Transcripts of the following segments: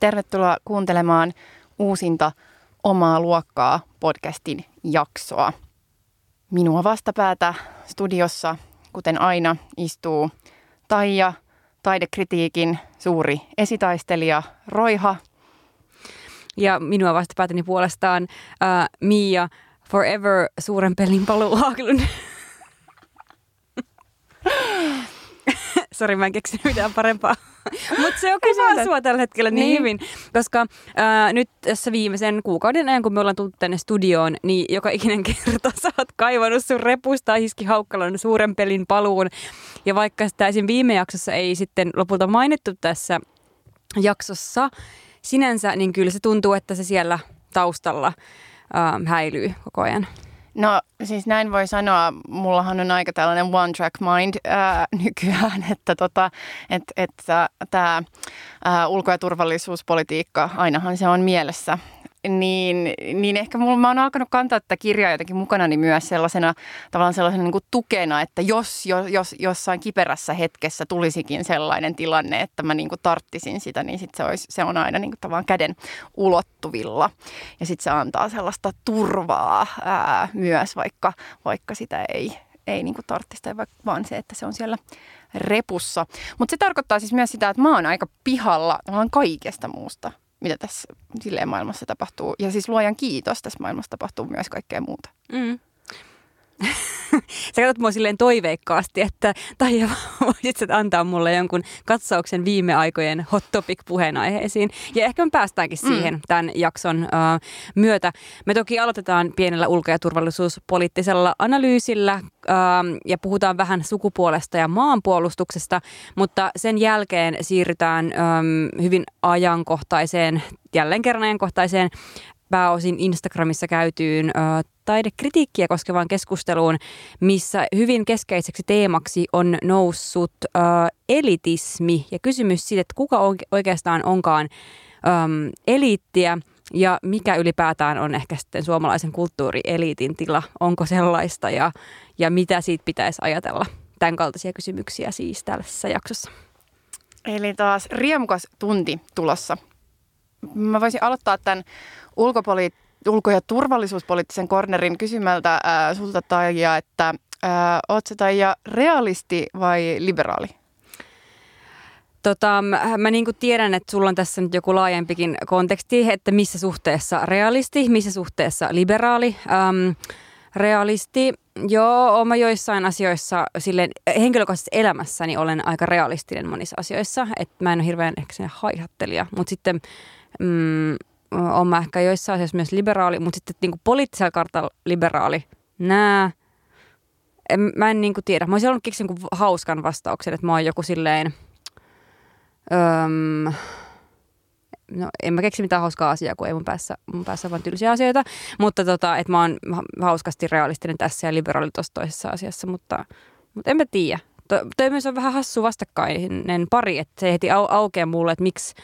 Tervetuloa kuuntelemaan uusinta Omaa luokkaa podcastin jaksoa. Minua vastapäätä studiossa, kuten aina, istuu Taija, taidekritiikin suuri esitaistelija Roiha. Ja minua vastapäätäni puolestaan uh, Mia, Forever suuren pelin paluu. Sori, mä en keksinyt mitään parempaa. Mutta se on kiva asua tällä hetkellä niin, niin hyvin, koska ää, nyt tässä viimeisen kuukauden ajan, kun me ollaan tullut tänne studioon, niin joka ikinen kerta sä oot kaivannut sun repusta Hiski Haukkalon suuren pelin paluun. Ja vaikka sitä esim. viime jaksossa ei sitten lopulta mainittu tässä jaksossa sinänsä, niin kyllä se tuntuu, että se siellä taustalla ää, häilyy koko ajan. No siis näin voi sanoa, mullahan on aika tällainen one track mind ää, nykyään, että tota, et, et, tämä ulko- ja turvallisuuspolitiikka, ainahan se on mielessä niin, niin ehkä mulla, mä oon alkanut kantaa tätä kirjaa jotenkin mukanani myös sellaisena tavallaan sellaisena niin kuin tukena, että jos, jos, jos jossain kiperässä hetkessä tulisikin sellainen tilanne, että mä niin kuin tarttisin sitä, niin sit se, olisi, se on aina niin kuin tavallaan käden ulottuvilla. Ja sitten se antaa sellaista turvaa ää, myös, vaikka, vaikka sitä ei, ei niin kuin tarttista, vaan se, että se on siellä repussa. Mutta se tarkoittaa siis myös sitä, että mä oon aika pihalla kaikesta muusta mitä tässä silleen maailmassa tapahtuu. Ja siis luojan kiitos, tässä maailmassa tapahtuu myös kaikkea muuta. Mm. Sä katsot mua silleen toiveikkaasti, että tai voisit antaa mulle jonkun katsauksen viime aikojen hot topic puheenaiheisiin. Ja ehkä me päästäänkin mm. siihen mm. tämän jakson uh, myötä. Me toki aloitetaan pienellä ulko- ja turvallisuuspoliittisella analyysillä uh, ja puhutaan vähän sukupuolesta ja maanpuolustuksesta, mutta sen jälkeen siirrytään um, hyvin ajankohtaiseen, jälleen kerran ajankohtaiseen pääosin Instagramissa käytyyn ö, taidekritiikkiä koskevaan keskusteluun, missä hyvin keskeiseksi teemaksi on noussut ö, elitismi ja kysymys siitä, että kuka oikeastaan onkaan ö, eliittiä ja mikä ylipäätään on ehkä sitten suomalaisen kulttuurieliitin tila, onko sellaista ja, ja mitä siitä pitäisi ajatella. Tämän kaltaisia kysymyksiä siis tällaisessa jaksossa. Eli taas riemukas tunti tulossa. Mä voisin aloittaa tämän ulkopoli- ulko- ja turvallisuuspoliittisen kornerin kysymältä äh, sulta Taija, että äh, oot Taija realisti vai liberaali? Tota, mä niin tiedän, että sulla on tässä nyt joku laajempikin konteksti, että missä suhteessa realisti, missä suhteessa liberaali. Ähm, realisti, joo, oma joissain asioissa, silleen henkilökohtaisessa elämässäni olen aika realistinen monissa asioissa, että mä en ole hirveän ehkä haihattelija, mutta sitten mm, on mä ehkä joissain asioissa myös liberaali, mutta sitten niin kuin poliittisella kartalla liberaali, nää, en, mä en niin kuin tiedä. Mä olisin halunnut keksiä niin hauskan vastauksen, että mä oon joku silleen, öm, no en mä keksi mitään hauskaa asiaa, kun ei mun päässä, mun päässä vaan tylsiä asioita, mutta tota, että mä oon hauskasti realistinen tässä ja liberaali tuossa toisessa asiassa, mutta, mutta en mä tiedä. Toi myös on vähän hassu vastakkainen pari, että se heti au, aukeaa mulle, että miksi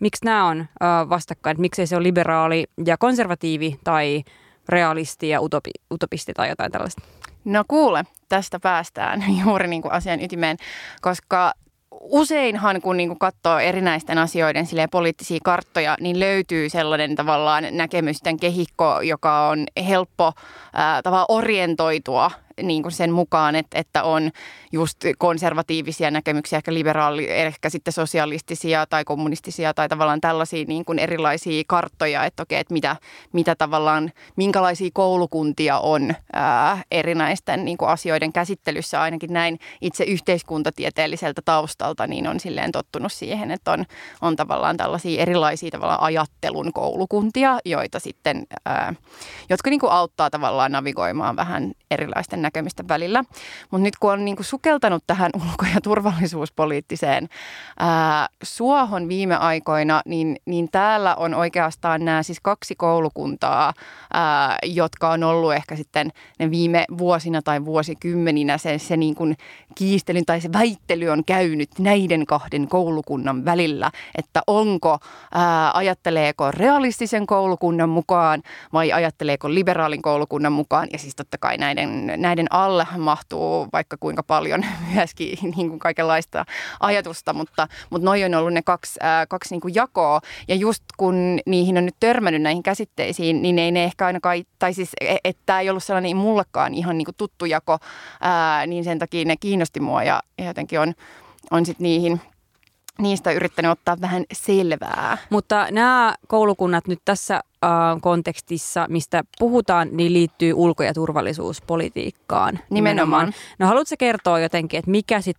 miksi nämä on vastakkain, että miksei se ole liberaali ja konservatiivi tai realisti ja utopi, utopisti tai jotain tällaista? No kuule, tästä päästään juuri niin kuin asian ytimeen, koska useinhan kun niin kuin katsoo erinäisten asioiden poliittisia karttoja, niin löytyy sellainen tavallaan näkemysten kehikko, joka on helppo ää, tavallaan orientoitua niin kuin sen mukaan, että, että on just konservatiivisia näkemyksiä, ehkä liberaali, ehkä sitten sosialistisia tai kommunistisia tai tavallaan tällaisia niin kuin erilaisia karttoja, että okei, että mitä, mitä tavallaan, minkälaisia koulukuntia on ää, erinäisten niin kuin asioiden käsittelyssä, ainakin näin itse yhteiskuntatieteelliseltä taustalta, niin on silleen tottunut siihen, että on, on tavallaan tällaisia erilaisia tavallaan ajattelun koulukuntia, joita sitten, ää, jotka niin kuin auttaa tavallaan navigoimaan vähän erilaisten näkemistä välillä. Mutta nyt kun on niin kuin sukeltanut tähän ulko- ja turvallisuuspoliittiseen ää, suohon viime aikoina, niin, niin täällä on oikeastaan nämä siis kaksi koulukuntaa, ää, jotka on ollut ehkä sitten ne viime vuosina tai vuosikymmeninä se, se niin kuin kiistelyn tai se väittely on käynyt näiden kahden koulukunnan välillä, että onko, ää, ajatteleeko realistisen koulukunnan mukaan vai ajatteleeko liberaalin koulukunnan mukaan ja siis totta kai näiden, näiden näiden alle mahtuu vaikka kuinka paljon myöskin niin kuin kaikenlaista ajatusta, mutta, mutta noi on ollut ne kaksi, ää, kaksi niin kuin jakoa. Ja just kun niihin on nyt törmännyt näihin käsitteisiin, niin ei ne ehkä ainakaan, tai siis e, että tämä ei ollut sellainen mullekaan ihan niin kuin tuttu jako, ää, niin sen takia ne kiinnosti mua ja, ja jotenkin on, on sitten niihin – niistä yrittänyt ottaa vähän selvää. Mutta nämä koulukunnat nyt tässä äh, kontekstissa, mistä puhutaan, niin liittyy ulko- ja turvallisuuspolitiikkaan. Nimenomaan. nimenomaan. No haluatko kertoa jotenkin, että mikä sit,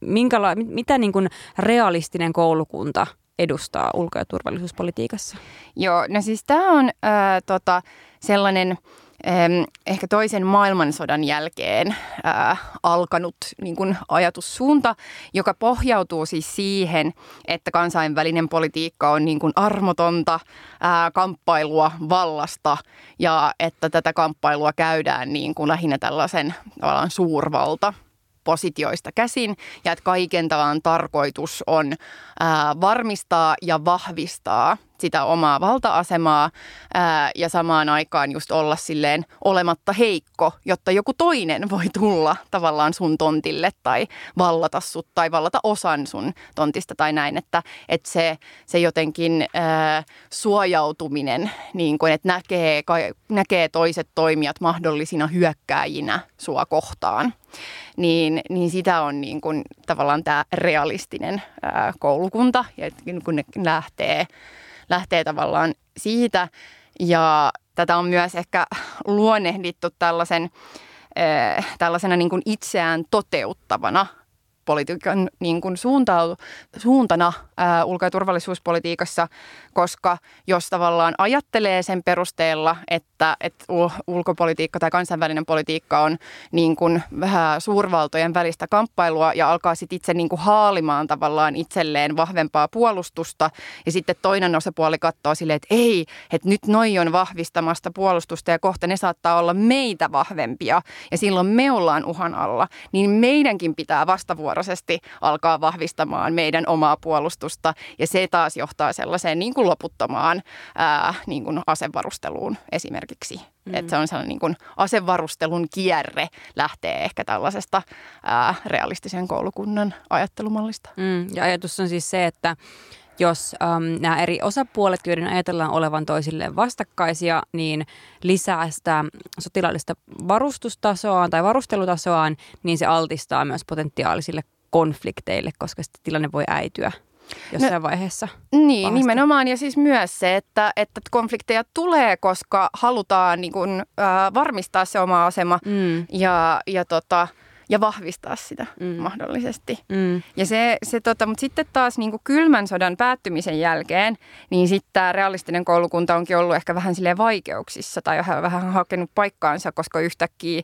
minkäla- mitä niin kuin realistinen koulukunta edustaa ulko- ja turvallisuuspolitiikassa? Joo, no siis tämä on äh, tota, sellainen ehkä toisen maailmansodan jälkeen alkanut niin kuin ajatussuunta, joka pohjautuu siis siihen, että kansainvälinen politiikka on niin kuin armotonta kamppailua vallasta ja että tätä kamppailua käydään niin kuin lähinnä tällaisen tavallaan suurvalta positioista käsin ja että kaiken tavan tarkoitus on ää, varmistaa ja vahvistaa sitä omaa valta-asemaa ää, ja samaan aikaan just olla silleen olematta heikko, jotta joku toinen voi tulla tavallaan sun tontille tai vallata sut tai vallata osan sun tontista tai näin, että, että se, se jotenkin ää, suojautuminen, niin kuin, että näkee, näkee toiset toimijat mahdollisina hyökkääjinä sua kohtaan niin, niin sitä on niin kuin tavallaan tämä realistinen ää, koulukunta, ja kun ne lähtee lähtee tavallaan siitä. Ja tätä on myös ehkä luonnehdittu tällaisen, tällaisena niin kuin itseään toteuttavana politiikan niin kuin suuntau, suuntana ää, ulko- ja turvallisuuspolitiikassa, koska jos tavallaan ajattelee sen perusteella, että, että ulkopolitiikka tai kansainvälinen politiikka on niin kuin vähän suurvaltojen välistä kamppailua ja alkaa sitten itse niin kuin haalimaan tavallaan itselleen vahvempaa puolustusta ja sitten toinen osapuoli katsoo silleen, että ei, että nyt noi on vahvistamasta puolustusta ja kohta ne saattaa olla meitä vahvempia ja silloin me ollaan uhan alla, niin meidänkin pitää vastavuoroisesti alkaa vahvistamaan meidän omaa puolustusta ja se taas johtaa sellaiseen niin kuin loputtomaan ää, niin kuin asevarusteluun esimerkiksi. Mm. Että se on sellainen niin kuin asevarustelun kierre lähtee ehkä tällaisesta ää, realistisen koulukunnan ajattelumallista. Mm. Ja ajatus on siis se, että jos äm, nämä eri osapuolet, joiden ajatellaan olevan toisilleen vastakkaisia, niin lisää sitä sotilaallista varustustasoaan tai varustelutasoaan, niin se altistaa myös potentiaalisille konflikteille, koska sitten tilanne voi äityä jossain no, vaiheessa. Niin, pahasti. nimenomaan. Ja siis myös se, että, että konflikteja tulee, koska halutaan niin kuin, äh, varmistaa se oma asema mm. ja, ja, tota, ja vahvistaa sitä mm. mahdollisesti. Mm. Ja se, se tota, mutta sitten taas niin kuin kylmän sodan päättymisen jälkeen, niin sitten tämä realistinen koulukunta onkin ollut ehkä vähän sille vaikeuksissa tai vähän, vähän hakenut paikkaansa, koska yhtäkkiä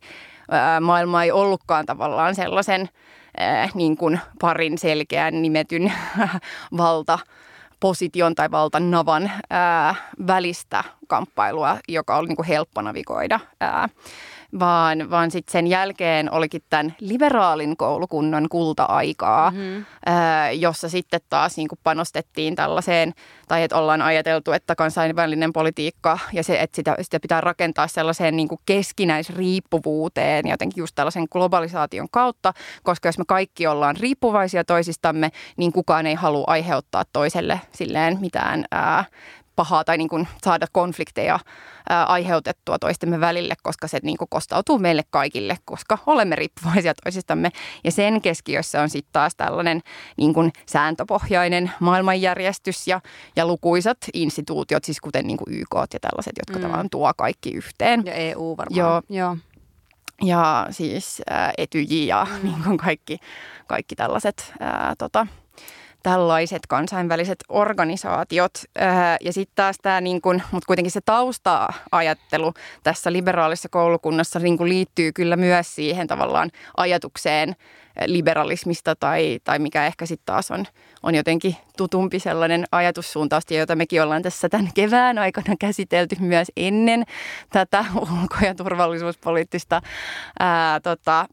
ää, maailma ei ollutkaan tavallaan sellaisen – äh, niin kuin parin selkeän nimetyn valta position tai valtanavan ää, välistä kamppailua, joka oli niin kuin helppo navigoida. Ää, vaan, vaan sitten sen jälkeen olikin tämän liberaalin koulukunnan kulta-aikaa, mm-hmm. ää, jossa sitten taas niin kuin panostettiin tällaiseen, tai että ollaan ajateltu, että kansainvälinen politiikka ja se, että sitä, sitä pitää rakentaa sellaiseen niin kuin keskinäisriippuvuuteen jotenkin just tällaisen globalisaation kautta, koska jos me kaikki ollaan riippuvaisia toisistamme, niin kukaan ei halua aiheuttaa toiselle silleen mitään ää, pahaa tai niin kuin saada konflikteja aiheutettua toistemme välille, koska se niin kuin kostautuu meille kaikille, koska olemme riippuvaisia toisistamme. Ja sen keskiössä on sitten taas tällainen niin kuin sääntöpohjainen maailmanjärjestys ja, ja lukuisat instituutiot, siis kuten niin kuin YK ja tällaiset, jotka mm. tavallaan tuo kaikki yhteen. Ja EU varmaan. Joo. Joo. Ja siis ää, Etyji ja mm. niin kuin kaikki, kaikki tällaiset ää, tota, tällaiset kansainväliset organisaatiot. Ja sitten taas tämä, niin kun, mutta kuitenkin se tausta-ajattelu tässä liberaalissa koulukunnassa niin liittyy kyllä myös siihen tavallaan ajatukseen liberalismista tai, tai mikä ehkä sitten taas on, on jotenkin tutumpi sellainen ajatussuuntaus, jota mekin ollaan tässä tämän kevään aikana käsitelty myös ennen tätä ulko- ja turvallisuuspoliittista ää, tota,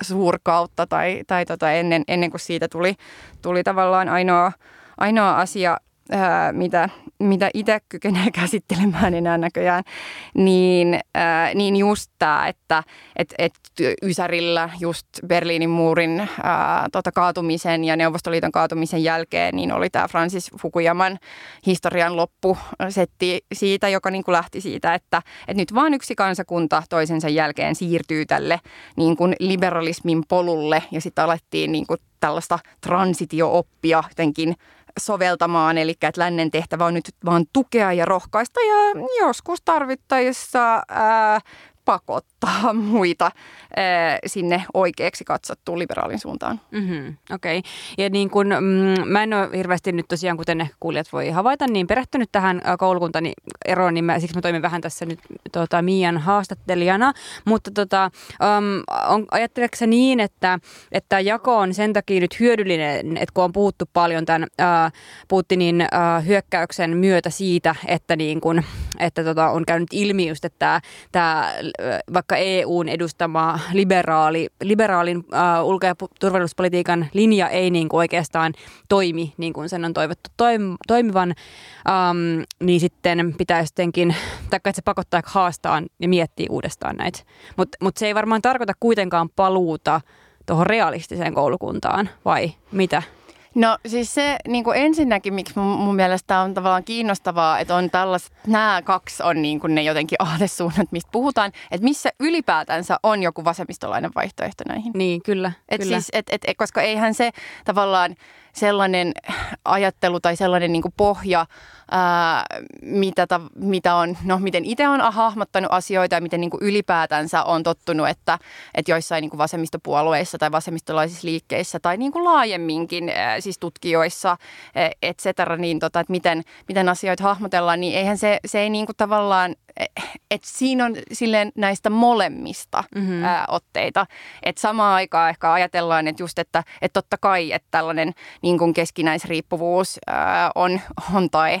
suurkautta tai, tai tota, ennen, ennen kuin siitä tuli, tuli tavallaan ainoa, ainoa asia ää, mitä, mitä itse kykenee käsittelemään enää näköjään, niin, ää, niin just tämä, että et, et Ysärillä just Berliinin muurin ää, tota, kaatumisen ja Neuvostoliiton kaatumisen jälkeen, niin oli tämä Francis Fukuyaman historian loppusetti siitä, joka niin kuin lähti siitä, että, että nyt vaan yksi kansakunta toisensa jälkeen siirtyy tälle niin kuin liberalismin polulle ja sitten alettiin niin kuin tällaista transitio-oppia jotenkin soveltamaan, eli että lännen tehtävä on nyt vaan tukea ja rohkaista ja joskus tarvittaessa ää, pakottaa muita ää, sinne oikeaksi katsottuun liberaalin suuntaan. Mm-hmm, Okei. Okay. Ja niin kun, mm, mä en ole hirveästi nyt tosiaan, kuten ne kuulijat voi havaita, niin perehtynyt tähän koulukuntani eroon, niin mä, siksi mä toimin vähän tässä nyt tota, Mian haastattelijana. Mutta tota, um, on, niin, että, että jako on sen takia nyt hyödyllinen, että kun on puhuttu paljon tämän uh, Putinin uh, hyökkäyksen myötä siitä, että, niin kun, että tota, on käynyt ilmi just, että tämä vaikka EUn edustama liberaali, liberaalin uh, ulko- ja turvallisuuspolitiikan linja ei niin kuin oikeastaan toimi niin kuin sen on toivottu toim, toimivan, um, niin sitten pitäisi jotenkin, että se pakottaa haastaa ja miettiä uudestaan näitä. Mutta mut se ei varmaan tarkoita kuitenkaan paluuta tuohon realistiseen koulukuntaan, vai mitä? No siis se niin kuin ensinnäkin, miksi mun, mun mielestä on tavallaan kiinnostavaa, että on tällaiset, nämä kaksi on niin kuin ne jotenkin aatesuunnat, mistä puhutaan, että missä ylipäätänsä on joku vasemmistolainen vaihtoehto näihin. Niin, kyllä. Et kyllä. Siis, et, et, koska eihän se tavallaan sellainen ajattelu tai sellainen niin pohja, ää, mitä, ta, mitä on, no miten itse on hahmottanut asioita ja miten niin kuin ylipäätänsä on tottunut, että, että joissain niin kuin vasemmistopuolueissa tai vasemmistolaisissa liikkeissä tai niin kuin laajemminkin ää, siis tutkijoissa, et cetera, niin tota, että miten, miten asioita hahmotellaan, niin eihän se, se ei niin kuin tavallaan että siinä on silleen näistä molemmista mm-hmm. ää, otteita. Että samaan aikaan ehkä ajatellaan, että just, että, että totta kai, että tällainen niin kuin keskinäisriippuvuus ää, on, on tai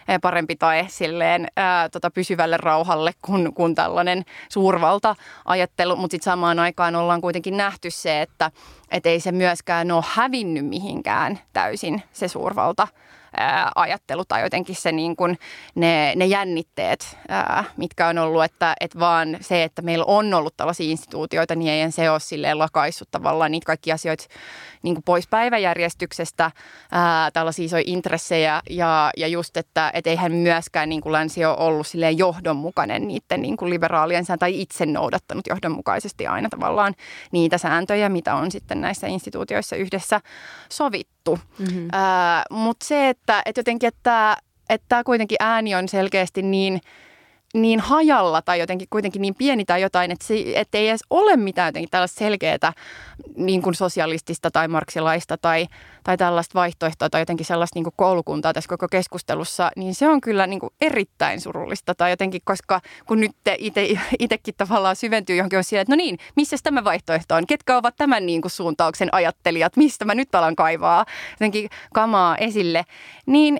parempi tai silleen ää, tota, pysyvälle rauhalle kuin, kuin tällainen suurvalta-ajattelu, mutta sitten samaan aikaan ollaan kuitenkin nähty se, että et ei se myöskään ole hävinnyt mihinkään täysin se suurvalta ajattelu tai jotenkin se niin kuin ne, ne jännitteet, ää, mitkä on ollut, että et vaan se, että meillä on ollut tällaisia instituutioita, niin ei se ole silleen lakaissut tavallaan niitä kaikki asioita niin kuin pois päiväjärjestyksestä, ää, tällaisia isoja intressejä ja, ja just, että et eihän myöskään niin kuin länsi ole ollut silleen johdonmukainen niiden niin kuin liberaalien tai itse noudattanut johdonmukaisesti aina tavallaan niitä sääntöjä, mitä on sitten näissä instituutioissa yhdessä sovittu. Mm-hmm. Mutta se, että, että jotenkin, että, että tämä kuitenkin ääni on selkeästi niin – niin hajalla tai jotenkin kuitenkin niin pieni tai jotain, että, se, että ei edes ole mitään jotenkin tällaista selkeää niin kuin sosialistista tai marksilaista tai, tai tällaista vaihtoehtoa tai jotenkin sellaista niin kuin koulukuntaa tässä koko keskustelussa, niin se on kyllä niin kuin erittäin surullista. Tai jotenkin, koska kun nyt itsekin tavallaan syventyy johonkin on siellä, että no niin, missä tämä vaihtoehto on? Ketkä ovat tämän niin kuin suuntauksen ajattelijat? Mistä mä nyt alan kaivaa jotenkin kamaa esille? Niin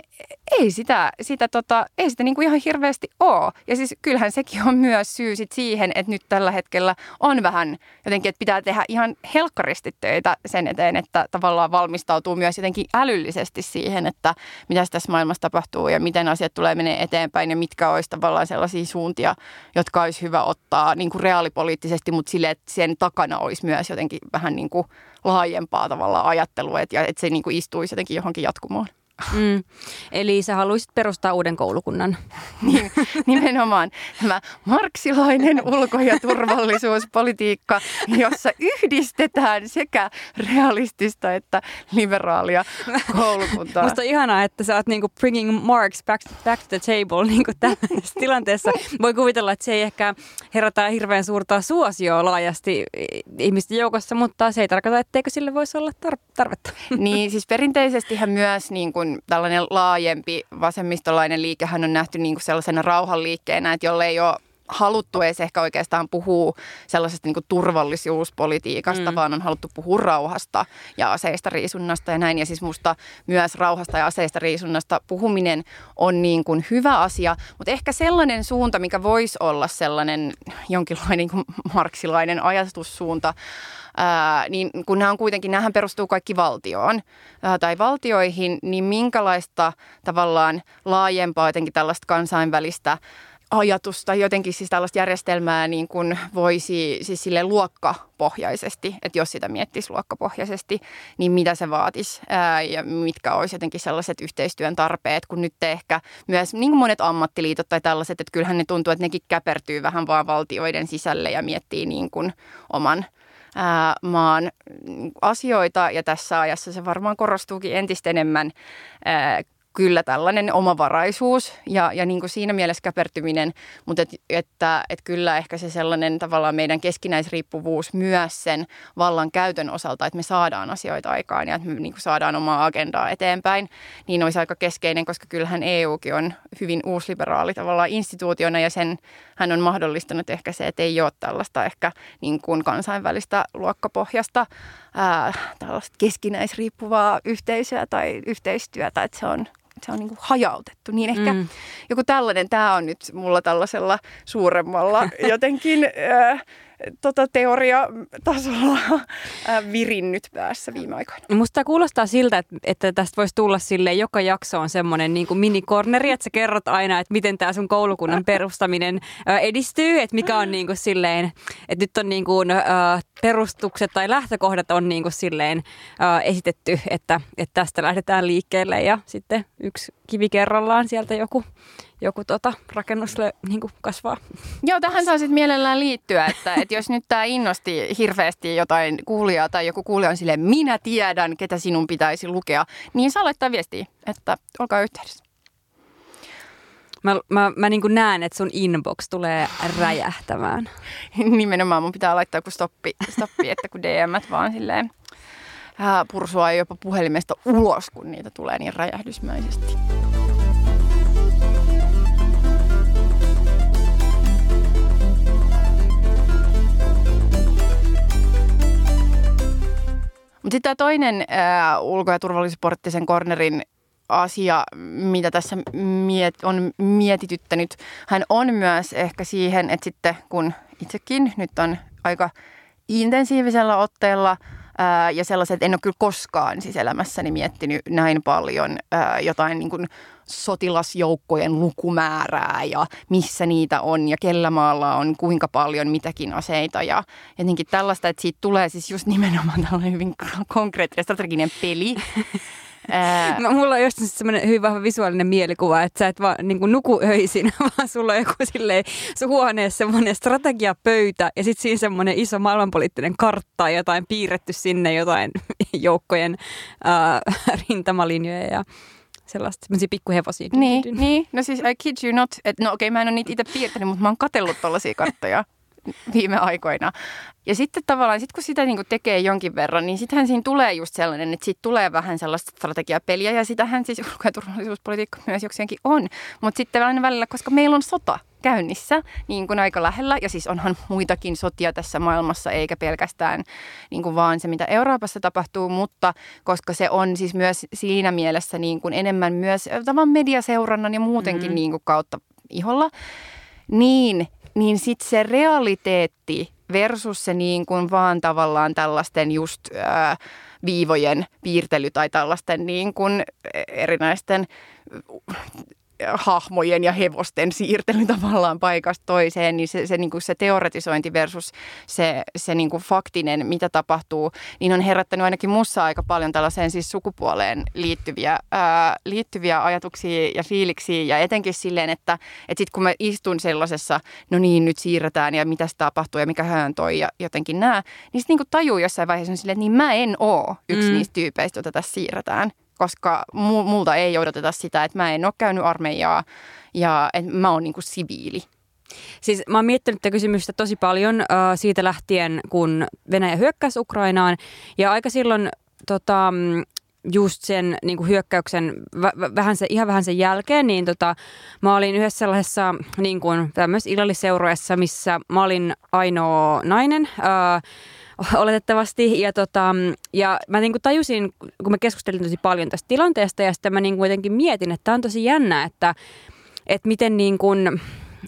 ei sitä, sitä, tota, ei sitä niin kuin ihan hirveästi ole. Ja siis kyllähän sekin on myös syy sit siihen, että nyt tällä hetkellä on vähän jotenkin, että pitää tehdä ihan helkkaristi töitä sen eteen, että tavallaan valmistautuu myös jotenkin älyllisesti siihen, että mitä tässä maailmassa tapahtuu ja miten asiat tulee menee eteenpäin ja mitkä olisi tavallaan sellaisia suuntia, jotka olisi hyvä ottaa niin kuin reaalipoliittisesti, mutta sille, että sen takana olisi myös jotenkin vähän niin kuin laajempaa tavallaan ajattelua, että, että se niin kuin istuisi jotenkin johonkin jatkumoon. Mm. Eli sä haluaisit perustaa uuden koulukunnan. Niin, nimenomaan tämä marksilainen ulko- ja turvallisuuspolitiikka, jossa yhdistetään sekä realistista että liberaalia koulukuntaa. Musta on ihanaa, että sä oot niinku bringing Marx back, back to the table niinku tällaisessa tilanteessa. Voi kuvitella, että se ei ehkä herätä hirveän suurta suosioa laajasti ihmisten joukossa, mutta se ei tarkoita, etteikö sille voisi olla tarvetta. Niin, siis perinteisestihän myös niin kuin tällainen laajempi vasemmistolainen liikehän on nähty niin kuin sellaisena rauhanliikkeenä, että jolle ei ole haluttu edes ehkä oikeastaan puhua sellaisesta niin turvallisuuspolitiikasta, mm. vaan on haluttu puhua rauhasta ja aseista riisunnasta ja näin. Ja siis musta myös rauhasta ja aseista riisunnasta puhuminen on niin kuin hyvä asia, mutta ehkä sellainen suunta, mikä voisi olla sellainen jonkinlainen niin kuin marksilainen ajatussuunta, ää, niin kun nämä on kuitenkin, nämähän perustuu kaikki valtioon ää, tai valtioihin, niin minkälaista tavallaan laajempaa jotenkin tällaista kansainvälistä ajatusta, jotenkin siis tällaista järjestelmää niin kuin voisi siis sille luokkapohjaisesti, että jos sitä miettisi luokkapohjaisesti, niin mitä se vaatisi ää, ja mitkä olisi jotenkin sellaiset yhteistyön tarpeet, kun nyt ehkä myös niin kuin monet ammattiliitot tai tällaiset, että kyllähän ne tuntuu, että nekin käpertyy vähän vaan valtioiden sisälle ja miettii niin kuin oman ää, maan asioita ja tässä ajassa se varmaan korostuukin entistä enemmän ää, kyllä tällainen omavaraisuus ja, ja niin kuin siinä mielessä käpertyminen, mutta et, että et kyllä ehkä se sellainen tavallaan meidän keskinäisriippuvuus myös sen vallan käytön osalta, että me saadaan asioita aikaan ja että me niin kuin saadaan omaa agendaa eteenpäin, niin olisi aika keskeinen, koska kyllähän EUkin on hyvin uusliberaali tavallaan instituutiona ja sen hän on mahdollistanut ehkä se, että ei ole tällaista ehkä niin kuin kansainvälistä luokkapohjasta ää, tällaista keskinäisriippuvaa yhteisöä tai yhteistyötä, että se on se on niin kuin hajautettu. Niin ehkä mm. joku tällainen, tämä on nyt mulla tällaisella suuremmalla jotenkin äh, tota teoriatasolla virinnyt päässä viime aikoina. Musta kuulostaa siltä, että, että tästä voisi tulla sille joka jakso on semmoinen niin minikorneri, että sä kerrot aina, että miten tämä sun koulukunnan perustaminen edistyy, että mikä on niin kuin silleen, että nyt on niin kuin, perustukset tai lähtökohdat on niin kuin silleen esitetty, että, että tästä lähdetään liikkeelle ja sitten yksi kivi kerrallaan sieltä joku joku tota, rakennus niin kuin kasvaa. Joo, tähän saa sitten mielellään liittyä, että, että jos nyt tämä innosti hirveästi jotain kuulijaa tai joku kuulija on silleen, minä tiedän, ketä sinun pitäisi lukea, niin saa laittaa viestiä, että olkaa yhteydessä. Mä, mä, mä niin näen, että sun inbox tulee räjähtämään. Nimenomaan mun pitää laittaa joku stoppi, stoppi että kun DM vaan silleen pursua jopa puhelimesta ulos, kun niitä tulee niin räjähdysmäisesti. Mutta sitten tämä toinen ää, ulko- ja turvallisuuspoliittisen kornerin asia, mitä tässä miet, on mietityttänyt, hän on myös ehkä siihen, että sitten kun itsekin nyt on aika intensiivisellä otteella ää, ja sellaiset, että en ole kyllä koskaan siis elämässäni miettinyt näin paljon ää, jotain niin kuin sotilasjoukkojen lukumäärää ja missä niitä on ja kellä maalla on kuinka paljon mitäkin aseita ja jotenkin tällaista, että siitä tulee siis just nimenomaan tällainen hyvin konkreettinen strateginen peli. Ää... Mulla on jostain semmoinen hyvin vahva visuaalinen mielikuva, että sä et vaan niin nuku öisin, vaan sulla on joku silleen sun huoneessa semmoinen strategiapöytä ja sitten siinä semmoinen iso maailmanpoliittinen kartta ja jotain piirretty sinne jotain joukkojen ää, rintamalinjoja ja sellaista, semmoisia pikkuhevosia. Niin, niin, no siis I kid you not, että no okei okay, mä en ole niitä itse piirtänyt, mutta mä oon katsellut tollaisia karttoja viime aikoina. Ja sitten tavallaan, sit kun sitä niin tekee jonkin verran, niin sittenhän siinä tulee just sellainen, että siitä tulee vähän sellaista strategiapeliä ja sitähän siis ulko- ja turvallisuuspolitiikka myös jokseenkin on. Mutta sitten aina välillä, koska meillä on sota käynnissä niin kuin aika lähellä ja siis onhan muitakin sotia tässä maailmassa eikä pelkästään niin kuin vaan se, mitä Euroopassa tapahtuu, mutta koska se on siis myös siinä mielessä niin kuin enemmän myös tavan mediaseurannan ja muutenkin mm-hmm. niin kuin kautta iholla, niin niin sitten se realiteetti versus se niin kuin vaan tavallaan tällaisten just ää, viivojen piirtely tai tällaisten niin kuin erinäisten hahmojen ja hevosten siirtely tavallaan paikasta toiseen, niin se, se, niin kuin se teoretisointi versus se, se niin kuin faktinen, mitä tapahtuu, niin on herättänyt ainakin mussa aika paljon tällaiseen siis sukupuoleen liittyviä, ää, liittyviä ajatuksia ja fiiliksiä. Ja etenkin silleen, että, että sitten kun mä istun sellaisessa, no niin, nyt siirretään ja mitä tapahtuu ja mikä hän toi ja jotenkin nämä, niin sitten niin tajuu jossain vaiheessa silleen, että niin mä en oo yksi mm. niistä tyypeistä, joita tässä siirretään koska mu- multa ei odoteta sitä, että mä en ole käynyt armeijaa ja että mä oon niinku siviili. Siis mä oon miettinyt tätä kysymystä tosi paljon äh, siitä lähtien, kun Venäjä hyökkäsi Ukrainaan. Ja aika silloin tota, just sen niin kuin hyökkäyksen v- vähän se, ihan vähän sen jälkeen, niin tota, mä olin yhdessä sellaisessa niin kuin tämmöisessä illalliseuroessa, missä mä olin ainoa nainen. Ää, oletettavasti. Ja, tota, ja mä niin kuin tajusin, kun mä keskustelin tosi paljon tästä tilanteesta ja sitten mä niin kuin jotenkin mietin, että tämä on tosi jännä, että, että miten niin kuin,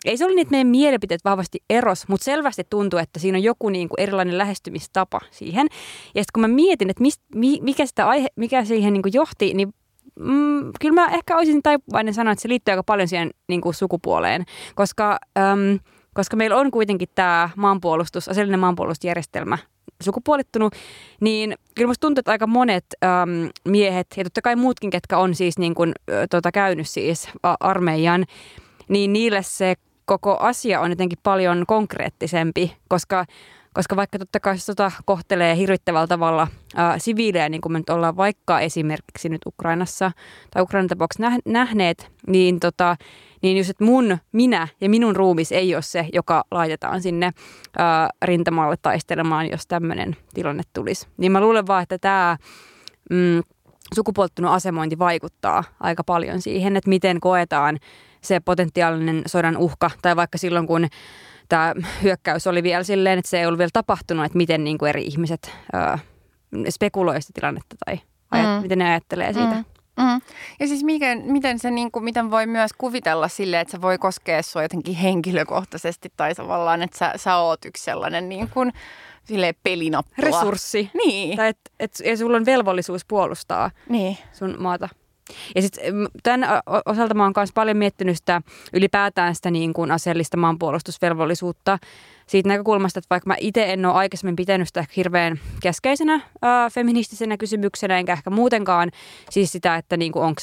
ei se ollut niitä meidän mielipiteet vahvasti eros, mutta selvästi tuntuu, että siinä on joku niin kuin erilainen lähestymistapa siihen. Ja sitten kun mä mietin, että mist, mikä, sitä aihe, mikä siihen niin kuin johti, niin mm, kyllä mä ehkä olisin taipuvainen sanoa, että se liittyy aika paljon siihen niin kuin sukupuoleen, koska... Äm, koska meillä on kuitenkin tämä maanpuolustus, aseellinen maanpuolustusjärjestelmä sukupuolittunut, niin kyllä musta tuntuu, että aika monet äm, miehet, ja totta kai muutkin, ketkä on siis niin kuin, ä, tota, käynyt siis armeijan, niin niille se koko asia on jotenkin paljon konkreettisempi, koska, koska vaikka totta kai sota kohtelee hirvittävällä tavalla ää, siviilejä, niin kuin me nyt ollaan vaikka esimerkiksi nyt Ukrainassa tai Ukrainan tapauksessa nähneet, niin, tota, niin just, että mun, minä ja minun ruumis ei ole se, joka laitetaan sinne ää, rintamalle taistelemaan, jos tämmöinen tilanne tulisi. Niin mä luulen vaan, että tämä mm, sukupuolittunut asemointi vaikuttaa aika paljon siihen, että miten koetaan se potentiaalinen sodan uhka, tai vaikka silloin kun tämä hyökkäys oli vielä silleen, että se ei ollut vielä tapahtunut, että miten niin kuin eri ihmiset ää, spekuloivat sitä tilannetta tai ajat, mm. miten ne ajattelee siitä. Mm. Mm. Ja siis miten, miten, se, niin kuin, miten voi myös kuvitella sille, että se voi koskea sinua jotenkin henkilökohtaisesti tai tavallaan, että sä, sä oot yksi sellainen niin kuin, sille pelinappula. Resurssi. Niin. Tai että et, et sulla on velvollisuus puolustaa niin. sun maata. Ja sitten tämän osalta mä oon myös paljon miettinyt sitä ylipäätään sitä niin kuin aseellista maanpuolustusvelvollisuutta siitä näkökulmasta, että vaikka mä itse en ole aikaisemmin pitänyt sitä hirveän keskeisenä ää, feministisenä kysymyksenä, enkä ehkä muutenkaan siis sitä, että niin onko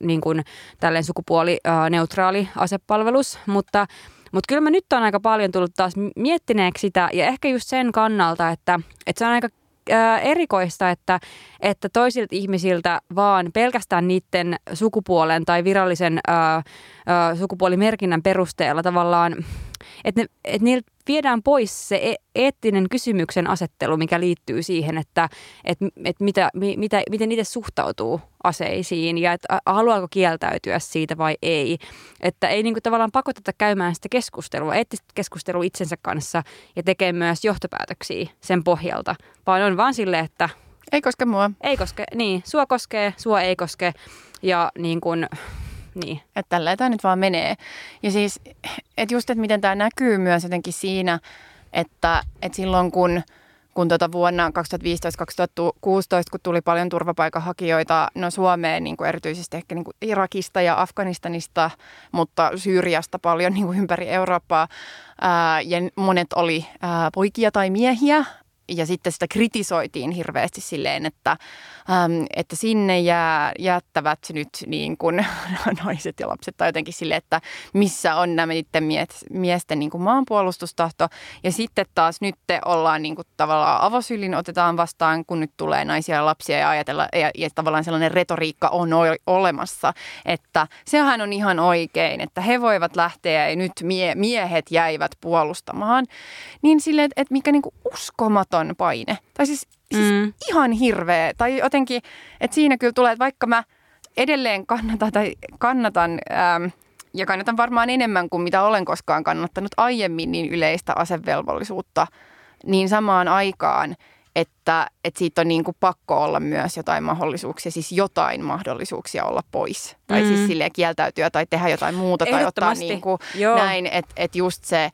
niin kuin, tälleen sukupuolineutraali asepalvelus, mutta mutta kyllä mä nyt on aika paljon tullut taas miettineeksi sitä ja ehkä just sen kannalta, että, että se on aika erikoista, että, että toisilta ihmisiltä vaan pelkästään niiden sukupuolen tai virallisen ää, ää, sukupuolimerkinnän perusteella tavallaan, että, ne, että niiltä viedään pois se e- eettinen kysymyksen asettelu, mikä liittyy siihen, että, että, että mitä, mitä, miten itse suhtautuu aseisiin ja että haluaako kieltäytyä siitä vai ei. Että ei niin kuin tavallaan pakoteta käymään sitä keskustelua, eettistä keskustelua itsensä kanssa ja tekee myös johtopäätöksiä sen pohjalta, vaan on vaan sille, että ei koske mua. Ei koske, niin. Sua koskee, sua ei koske. Ja niin kuin, niin. Että tällä tämä nyt vaan menee. Ja siis, että just, että miten tämä näkyy myös jotenkin siinä, että, että silloin kun, kun tuota vuonna 2015-2016, kun tuli paljon turvapaikanhakijoita no Suomeen, niin kuin erityisesti ehkä niin kuin Irakista ja Afganistanista, mutta Syyriasta paljon niin kuin ympäri Eurooppaa, ää, ja monet oli ää, poikia tai miehiä, ja sitten sitä kritisoitiin hirveästi silleen, että, äm, että sinne jää, jättävät nyt niin kuin naiset ja lapset tai jotenkin silleen, että missä on nämä niiden miesten niin kuin maanpuolustustahto. Ja sitten taas nyt te ollaan niin kuin tavallaan avosylin otetaan vastaan, kun nyt tulee naisia ja lapsia ja ajatella, ja, ja tavallaan sellainen retoriikka on olemassa, että sehän on ihan oikein, että he voivat lähteä ja nyt mie- miehet jäivät puolustamaan. Niin silleen, että, että mikä niin kuin uskomaton uskomaton paine. Tai siis, siis mm. ihan hirveä. Tai jotenkin, että siinä kyllä tulee, että vaikka mä edelleen kannatan, tai kannatan ähm, ja kannatan varmaan enemmän kuin mitä olen koskaan kannattanut aiemmin niin yleistä asevelvollisuutta, niin samaan aikaan, että, että siitä on niin kuin pakko olla myös jotain mahdollisuuksia, siis jotain mahdollisuuksia olla pois. Tai siis mm. siis silleen kieltäytyä tai tehdä jotain muuta tai ottaa niin kuin näin, että, että just se,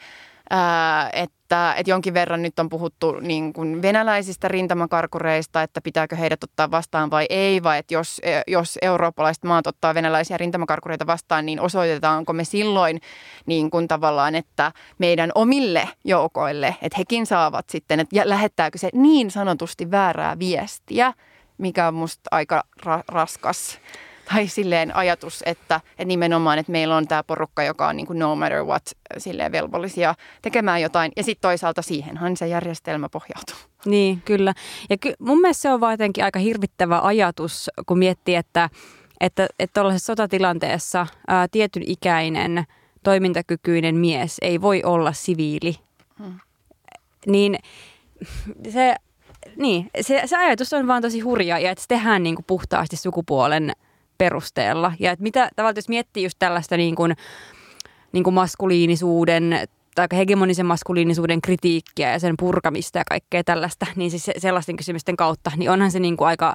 että että, että jonkin verran nyt on puhuttu niin kuin venäläisistä rintamakarkureista, että pitääkö heidät ottaa vastaan vai ei, vai että jos, jos eurooppalaiset maat ottaa venäläisiä rintamakarkureita vastaan, niin osoitetaanko me silloin niin kuin tavallaan, että meidän omille joukoille, että hekin saavat sitten, että lähettääkö se niin sanotusti väärää viestiä, mikä on musta aika ra- raskas tai silleen ajatus, että, että nimenomaan, että meillä on tämä porukka, joka on niin kuin no matter what silleen velvollisia tekemään jotain. Ja sitten toisaalta siihenhan se järjestelmä pohjautuu. Niin, kyllä. Ja ky- mun mielestä se on vaan jotenkin aika hirvittävä ajatus, kun miettii, että että, että tuollaisessa sotatilanteessa ää, tietyn ikäinen toimintakykyinen mies ei voi olla siviili. Hmm. Niin se niin, se, se ajatus on vaan tosi hurja ja että se tehdään niin kuin puhtaasti sukupuolen perusteella. Ja että mitä tavallaan jos miettii just tällaista niin kuin, niin kuin maskuliinisuuden tai hegemonisen maskuliinisuuden kritiikkiä ja sen purkamista ja kaikkea tällaista, niin siis sellaisten kysymysten kautta, niin onhan se niin kuin aika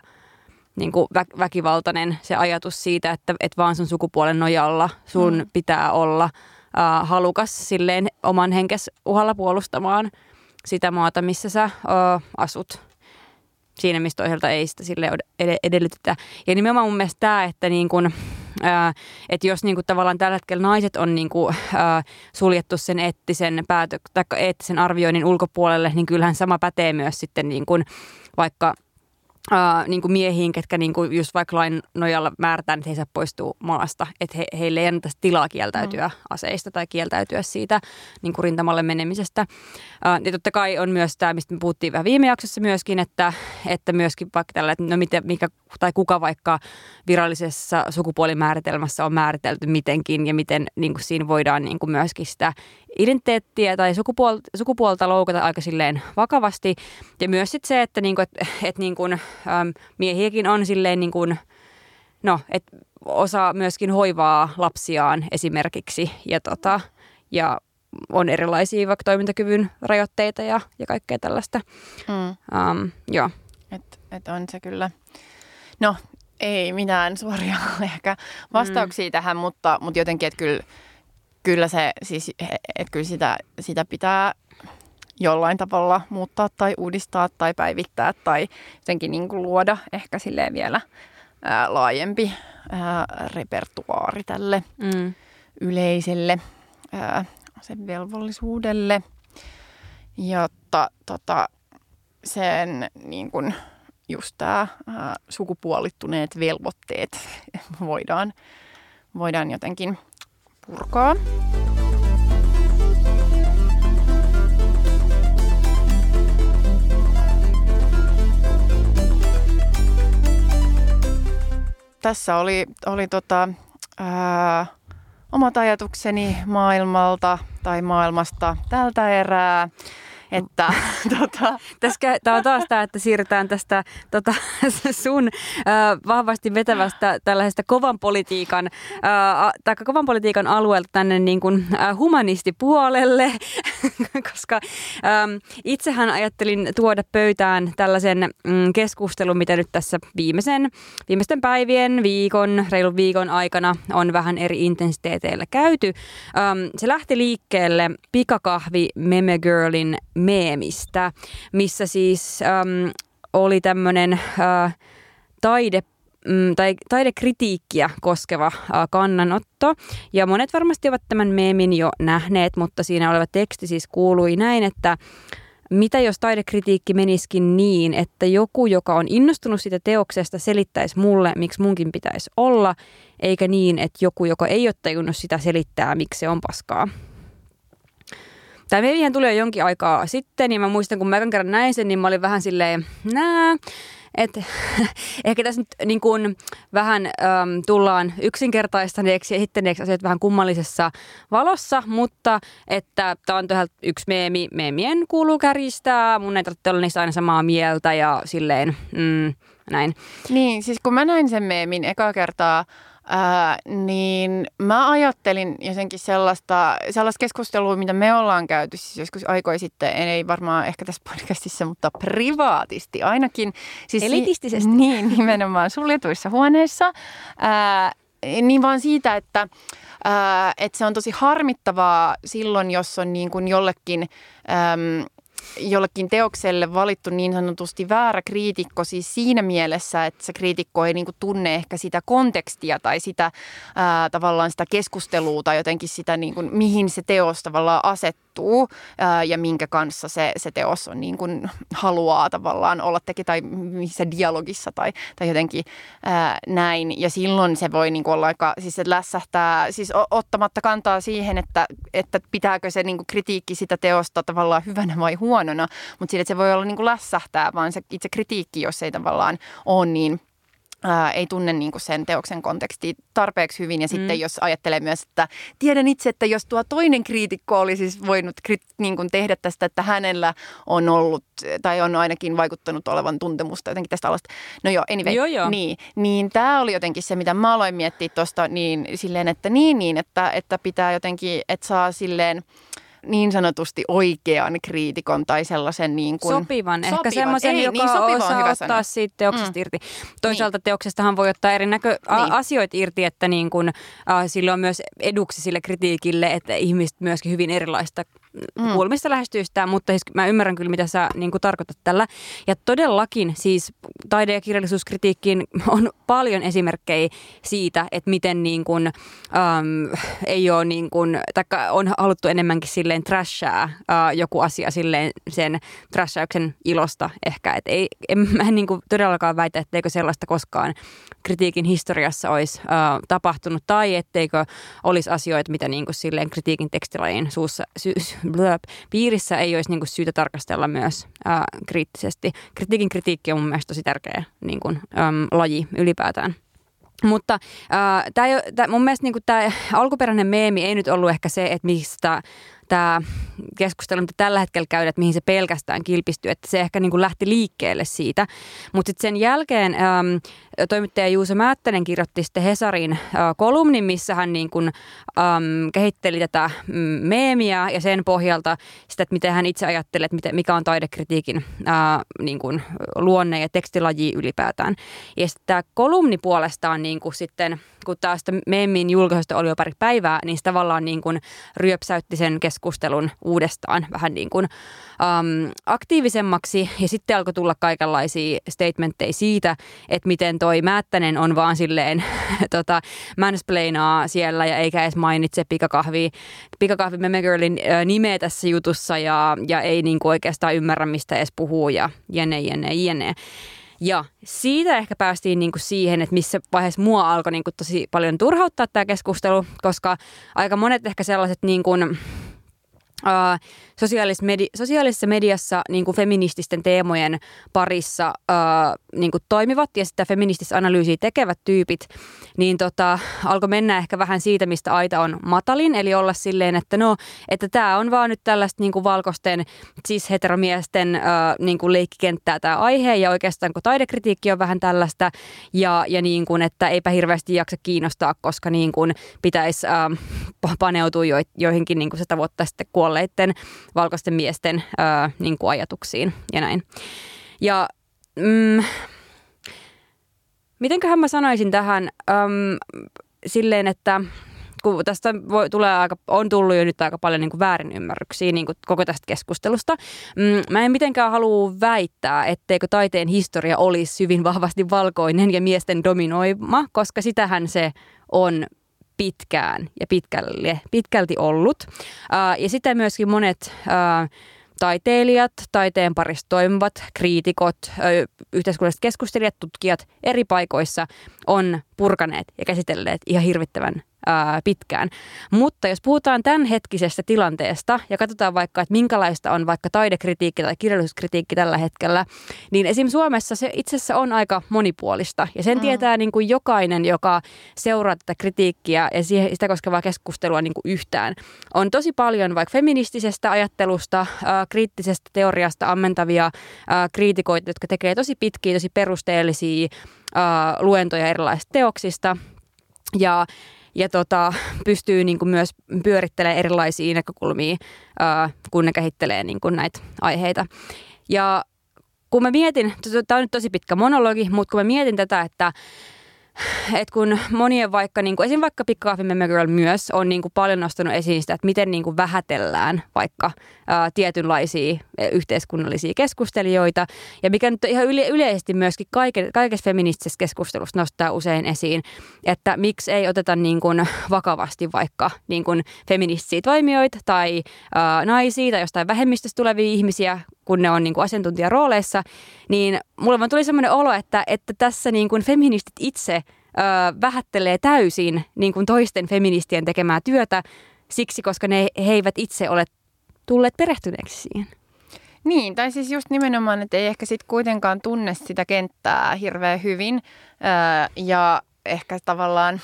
niin kuin vä- väkivaltainen se ajatus siitä, että et vaan sun sukupuolen nojalla sun mm. pitää olla äh, halukas silleen oman henkes uhalla puolustamaan sitä maata, missä sä äh, asut. Siinä, missä toiselta ei sitä sille edellytetä. Ja nimenomaan mun mielestä tämä, että niin kun, että jos niin kuin tavallaan tällä hetkellä naiset on niin kuin, ää, suljettu sen eettisen, päätö- tai eettisen arvioinnin ulkopuolelle, niin kyllähän sama pätee myös sitten niin kuin vaikka Uh, niin kuin miehiin, ketkä niin kuin just vaikka lain nojalla määrätään, että he saa poistua maasta, että he, heille ei anneta tilaa kieltäytyä mm. aseista tai kieltäytyä siitä niin kuin rintamalle menemisestä. Uh, ja totta kai on myös tämä, mistä me puhuttiin vähän viime jaksossa myöskin, että, että myöskin vaikka tällä, että no miten, mikä, tai kuka vaikka virallisessa sukupuolimääritelmässä on määritelty mitenkin ja miten niin kuin siinä voidaan niin kuin myöskin sitä identiteettiä tai sukupuolta, sukupuolta loukata aika silleen vakavasti. Ja myös sit se, että niinku, et, et niinku, äm, miehiäkin on silleen niinku, no, et osa myöskin hoivaa lapsiaan esimerkiksi ja, tota, ja on erilaisia vaikka toimintakyvyn rajoitteita ja, ja kaikkea tällaista. Mm. Um, joo. Et, et on se kyllä. No, ei mitään suoria ehkä vastauksia mm. tähän, mutta, mutta jotenkin, että kyllä kyllä se siis, että kyllä sitä, sitä pitää jollain tavalla muuttaa tai uudistaa tai päivittää tai jotenkin niin kuin luoda ehkä silleen vielä ää, laajempi ää, repertuaari tälle mm. yleiselle ää, sen velvollisuudelle, jotta tota, sen niin kuin, just tämä sukupuolittuneet velvoitteet voidaan, voidaan jotenkin – purkaa. Tässä oli, oli tota, ää, omat ajatukseni maailmalta tai maailmasta tältä erää. Että, tota. Tämä on taas tämä, että siirrytään tästä tota, sun äh, vahvasti vetävästä tällaisesta kovan politiikan, äh, tai kovan politiikan alueelta tänne niin kuin, äh, humanistipuolelle, koska ähm, itsehän ajattelin tuoda pöytään tällaisen mm, keskustelun, mitä nyt tässä viimeisen, viimeisten päivien, viikon, reilun viikon aikana on vähän eri intensiteeteillä käyty. Ähm, se lähti liikkeelle pikakahvi Meme Girlin meemistä, missä siis ähm, oli tämmöinen äh, taide mm, tai taidekritiikkiä koskeva äh, kannanotto. Ja monet varmasti ovat tämän meemin jo nähneet, mutta siinä oleva teksti siis kuului näin, että mitä jos taidekritiikki menisikin niin, että joku, joka on innostunut siitä teoksesta, selittäisi mulle, miksi munkin pitäisi olla, eikä niin, että joku, joka ei ole tajunnut sitä, selittää, miksi se on paskaa. Tämä Mevihän tuli jo jonkin aikaa sitten ja mä muistan, kun mä ekan kerran näin sen, niin mä olin vähän silleen, nää, että ehkä tässä nyt niin kuin vähän äm, tullaan yksinkertaistaneeksi ja esittäneeksi asiat vähän kummallisessa valossa, mutta että tämä on yksi meemi. Meemien kuuluu kärjistää, mun ei tarvitse olla niistä aina samaa mieltä ja silleen mm, näin. Niin, siis kun mä näin sen meemin eka kertaa, Ää, niin mä ajattelin jotenkin sellaista, sellaista keskustelua, mitä me ollaan käyty siis joskus aikoi sitten, ei varmaan ehkä tässä podcastissa, mutta privaatisti ainakin. Siis Elitistisesti. Niin, nimenomaan suljetuissa huoneissa. Ää, niin vaan siitä, että, ää, että se on tosi harmittavaa silloin, jos on niin kuin jollekin... Äm, jollekin teokselle valittu niin sanotusti väärä kriitikko siis siinä mielessä, että se kriitikko ei niin kuin tunne ehkä sitä kontekstia tai sitä ää, tavallaan sitä keskustelua tai jotenkin sitä, niin kuin, mihin se teos tavallaan asettuu ää, ja minkä kanssa se, se teos on niin kuin, haluaa tavallaan olla teki tai missä dialogissa tai, tai jotenkin ää, näin. Ja silloin se voi niin kuin olla aika, siis se lässähtää, siis ottamatta kantaa siihen, että, että pitääkö se niin kuin kritiikki sitä teosta tavallaan hyvänä vai huonona huonona, mutta että se voi olla niin kuin lässähtää, vaan se itse kritiikki, jos ei tavallaan ole niin ää, ei tunne niin kuin sen teoksen konteksti tarpeeksi hyvin. Ja mm. sitten jos ajattelee myös, että tiedän itse, että jos tuo toinen kriitikko olisi siis voinut niin kuin tehdä tästä, että hänellä on ollut tai on ainakin vaikuttanut olevan tuntemusta jotenkin tästä alasta. No joo, anyway. Joo, joo. Niin, niin tämä oli jotenkin se, mitä mä aloin miettiä tuosta niin silleen, että niin, niin, että, että pitää jotenkin, että saa silleen – niin sanotusti oikean kriitikon tai sellaisen niin kuin... Sopivan, sopivan. ehkä semmoisen, joka niin, sopiva osaa ottaa sana. siitä teoksesta mm. irti. Toisaalta niin. teoksestahan voi ottaa eri näkö- niin. asioita irti, että niin kuin, äh, sillä on myös eduksi sille kritiikille, että ihmiset myöskin hyvin erilaista mm. kulmista sitä, mutta siis mä ymmärrän kyllä, mitä sä niin kuin tarkoitat tällä. Ja todellakin siis taide- ja kirjallisuuskritiikkiin on paljon esimerkkejä siitä, että miten niin kuin, äm, ei ole niin kuin, on haluttu enemmänkin silleen trashaa äh, joku asia silleen sen trashauksen ilosta ehkä. Et ei, en, mä niin kuin todellakaan väitä, etteikö sellaista koskaan kritiikin historiassa olisi äh, tapahtunut tai etteikö olisi asioita, mitä niin kuin silleen kritiikin tekstilajin suussa, sy, blöp, piirissä ei olisi niin kuin syytä tarkastella myös äh, kriittisesti. Kritiikin kritiikki on mun mielestä tosi tärkeä niin kuin, äm, laji ylipäätään. Mutta äh, tää, tää, mun mielestä niin tämä alkuperäinen meemi ei nyt ollut ehkä se, että mistä tämä keskustelu, mitä tällä hetkellä käydään, että mihin se pelkästään kilpistyy, että se ehkä niin kuin lähti liikkeelle siitä. Mutta sitten sen jälkeen äm, toimittaja Juuso Määttänen kirjoitti sitten Hesarin äh, kolumnin, missä hän niin kuin, äm, kehitteli tätä mm, meemiä ja sen pohjalta sitä, että miten hän itse ajattelee, että mikä on taidekritiikin äh, niin kuin luonne ja tekstilaji ylipäätään. Ja sitten tämä kolumni puolestaan niin kuin sitten, kun taas meemin julkaisusta oli jo pari päivää, niin se tavallaan niin kuin ryöpsäytti sen keskustelun uudestaan vähän niin kuin um, aktiivisemmaksi. Ja sitten alkoi tulla kaikenlaisia statementteja siitä, että miten toi Määttänen on vaan silleen tota, mansplainaa siellä ja eikä edes mainitse pikakahvi, pikakahvi Memegirlin nimeä tässä jutussa ja, ja ei niin kuin oikeastaan ymmärrä, mistä edes puhuu ja jene, jene, jene. Ja siitä ehkä päästiin niinku siihen, että missä vaiheessa mua alkoi niinku tosi paljon turhauttaa tämä keskustelu, koska aika monet ehkä sellaiset niinku, Uh, sosiaalis- medi- sosiaalisessa mediassa niin kuin feminististen teemojen parissa uh, niin kuin toimivat ja sitä feminististä analyysiä tekevät tyypit, niin tota, alkoi mennä ehkä vähän siitä, mistä aita on matalin, eli olla silleen, että no, että tämä on vaan nyt tällaista niin kuin valkoisten siis heteromiesten uh, niin kuin leikkikenttää tämä aihe ja oikeastaan kun taidekritiikki on vähän tällaista ja, ja niin kuin, että eipä hirveästi jaksa kiinnostaa, koska niin kuin pitäisi uh, paneutua jo, joihinkin niin kuin sitä vuotta sitten kuolleiden valkoisten miesten ää, niin kuin ajatuksiin ja näin. Ja mm, mitenköhän mä sanoisin tähän äm, silleen, että kun tästä voi, tulee aika, on tullut jo nyt aika paljon niin kuin väärinymmärryksiä niin kuin koko tästä keskustelusta. Mm, mä en mitenkään halua väittää, etteikö taiteen historia olisi hyvin vahvasti valkoinen ja miesten dominoima, koska sitähän se on pitkään ja pitkälle, pitkälti ollut. Uh, ja sitä myöskin monet uh, taiteilijat, taiteen parissa toimivat, kriitikot, yhteiskunnalliset keskustelijat, tutkijat eri paikoissa on purkaneet ja käsitelleet ihan hirvittävän ää, pitkään. Mutta jos puhutaan tämänhetkisestä tilanteesta ja katsotaan vaikka, että minkälaista on vaikka taidekritiikki tai kirjallisuuskritiikki tällä hetkellä, niin esim. Suomessa se itse asiassa on aika monipuolista. Ja sen mm. tietää niin kuin jokainen, joka seuraa tätä kritiikkiä ja sitä koskevaa keskustelua niin kuin yhtään. On tosi paljon vaikka feministisestä ajattelusta, ää, kriittisestä teoriasta ammentavia ää, kriitikoita, jotka tekee tosi pitkiä, tosi perusteellisia ää, luentoja erilaisista teoksista. Ja ja tota, pystyy niin kuin myös pyörittelemään erilaisia näkökulmia, ää, kun ne kehittelee niin kuin näitä aiheita. Ja kun mä mietin, tämä on nyt tosi pitkä monologi, mutta kun mä mietin tätä, että et kun monien vaikka, niin kuin, esim. vaikka Pikkakahvi Meme Girl myös on niin kuin paljon nostanut esiin sitä, että miten niin kuin vähätellään vaikka ää, tietynlaisia yhteiskunnallisia keskustelijoita. Ja mikä nyt ihan yle, yleisesti myöskin kaiken, kaikessa feministisessä keskustelussa nostaa usein esiin, että miksi ei oteta niin kuin vakavasti vaikka niin kuin feministisiä toimijoita tai ää, naisia tai jostain vähemmistöstä tulevia ihmisiä, kun ne on niin kuin asiantuntijarooleissa, niin mulla vaan tuli semmoinen olo, että, että tässä niin kuin feministit itse ö, vähättelee täysin niin kuin toisten feministien tekemää työtä siksi, koska ne, he eivät itse ole tulleet perehtyneeksi siihen. Niin, tai siis just nimenomaan, että ei ehkä sitten kuitenkaan tunne sitä kenttää hirveän hyvin ja ehkä tavallaan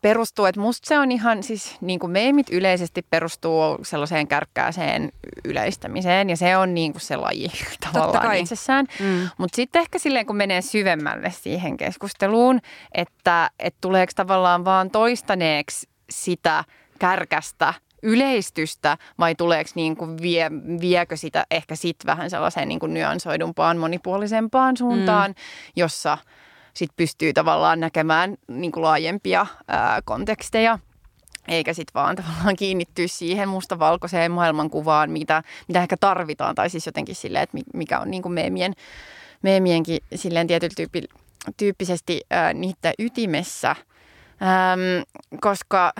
perustuu, että musta se on ihan siis niin kuin meemit yleisesti perustuu sellaiseen kärkkääseen yleistämiseen ja se on niin kuin se laji tavallaan itsessään. Mm. Mutta sitten ehkä silleen, kun menee syvemmälle siihen keskusteluun, että, että tuleeko tavallaan vaan toistaneeksi sitä kärkästä yleistystä vai tuleeko niin kuin vie, viekö sitä ehkä sitten vähän sellaiseen niin kuin nyansoidumpaan, monipuolisempaan suuntaan, mm. jossa – sit pystyy tavallaan näkemään niin kuin laajempia ää, konteksteja eikä sitten vaan tavallaan kiinnittyä siihen mustavalkoiseen maailmankuvaan, mitä, mitä ehkä tarvitaan, tai siis jotenkin silleen, että mikä on niin kuin meemien, meemienkin silleen tietyllä tyyppi, tyyppisesti ää, niitä ytimessä, Äm, koska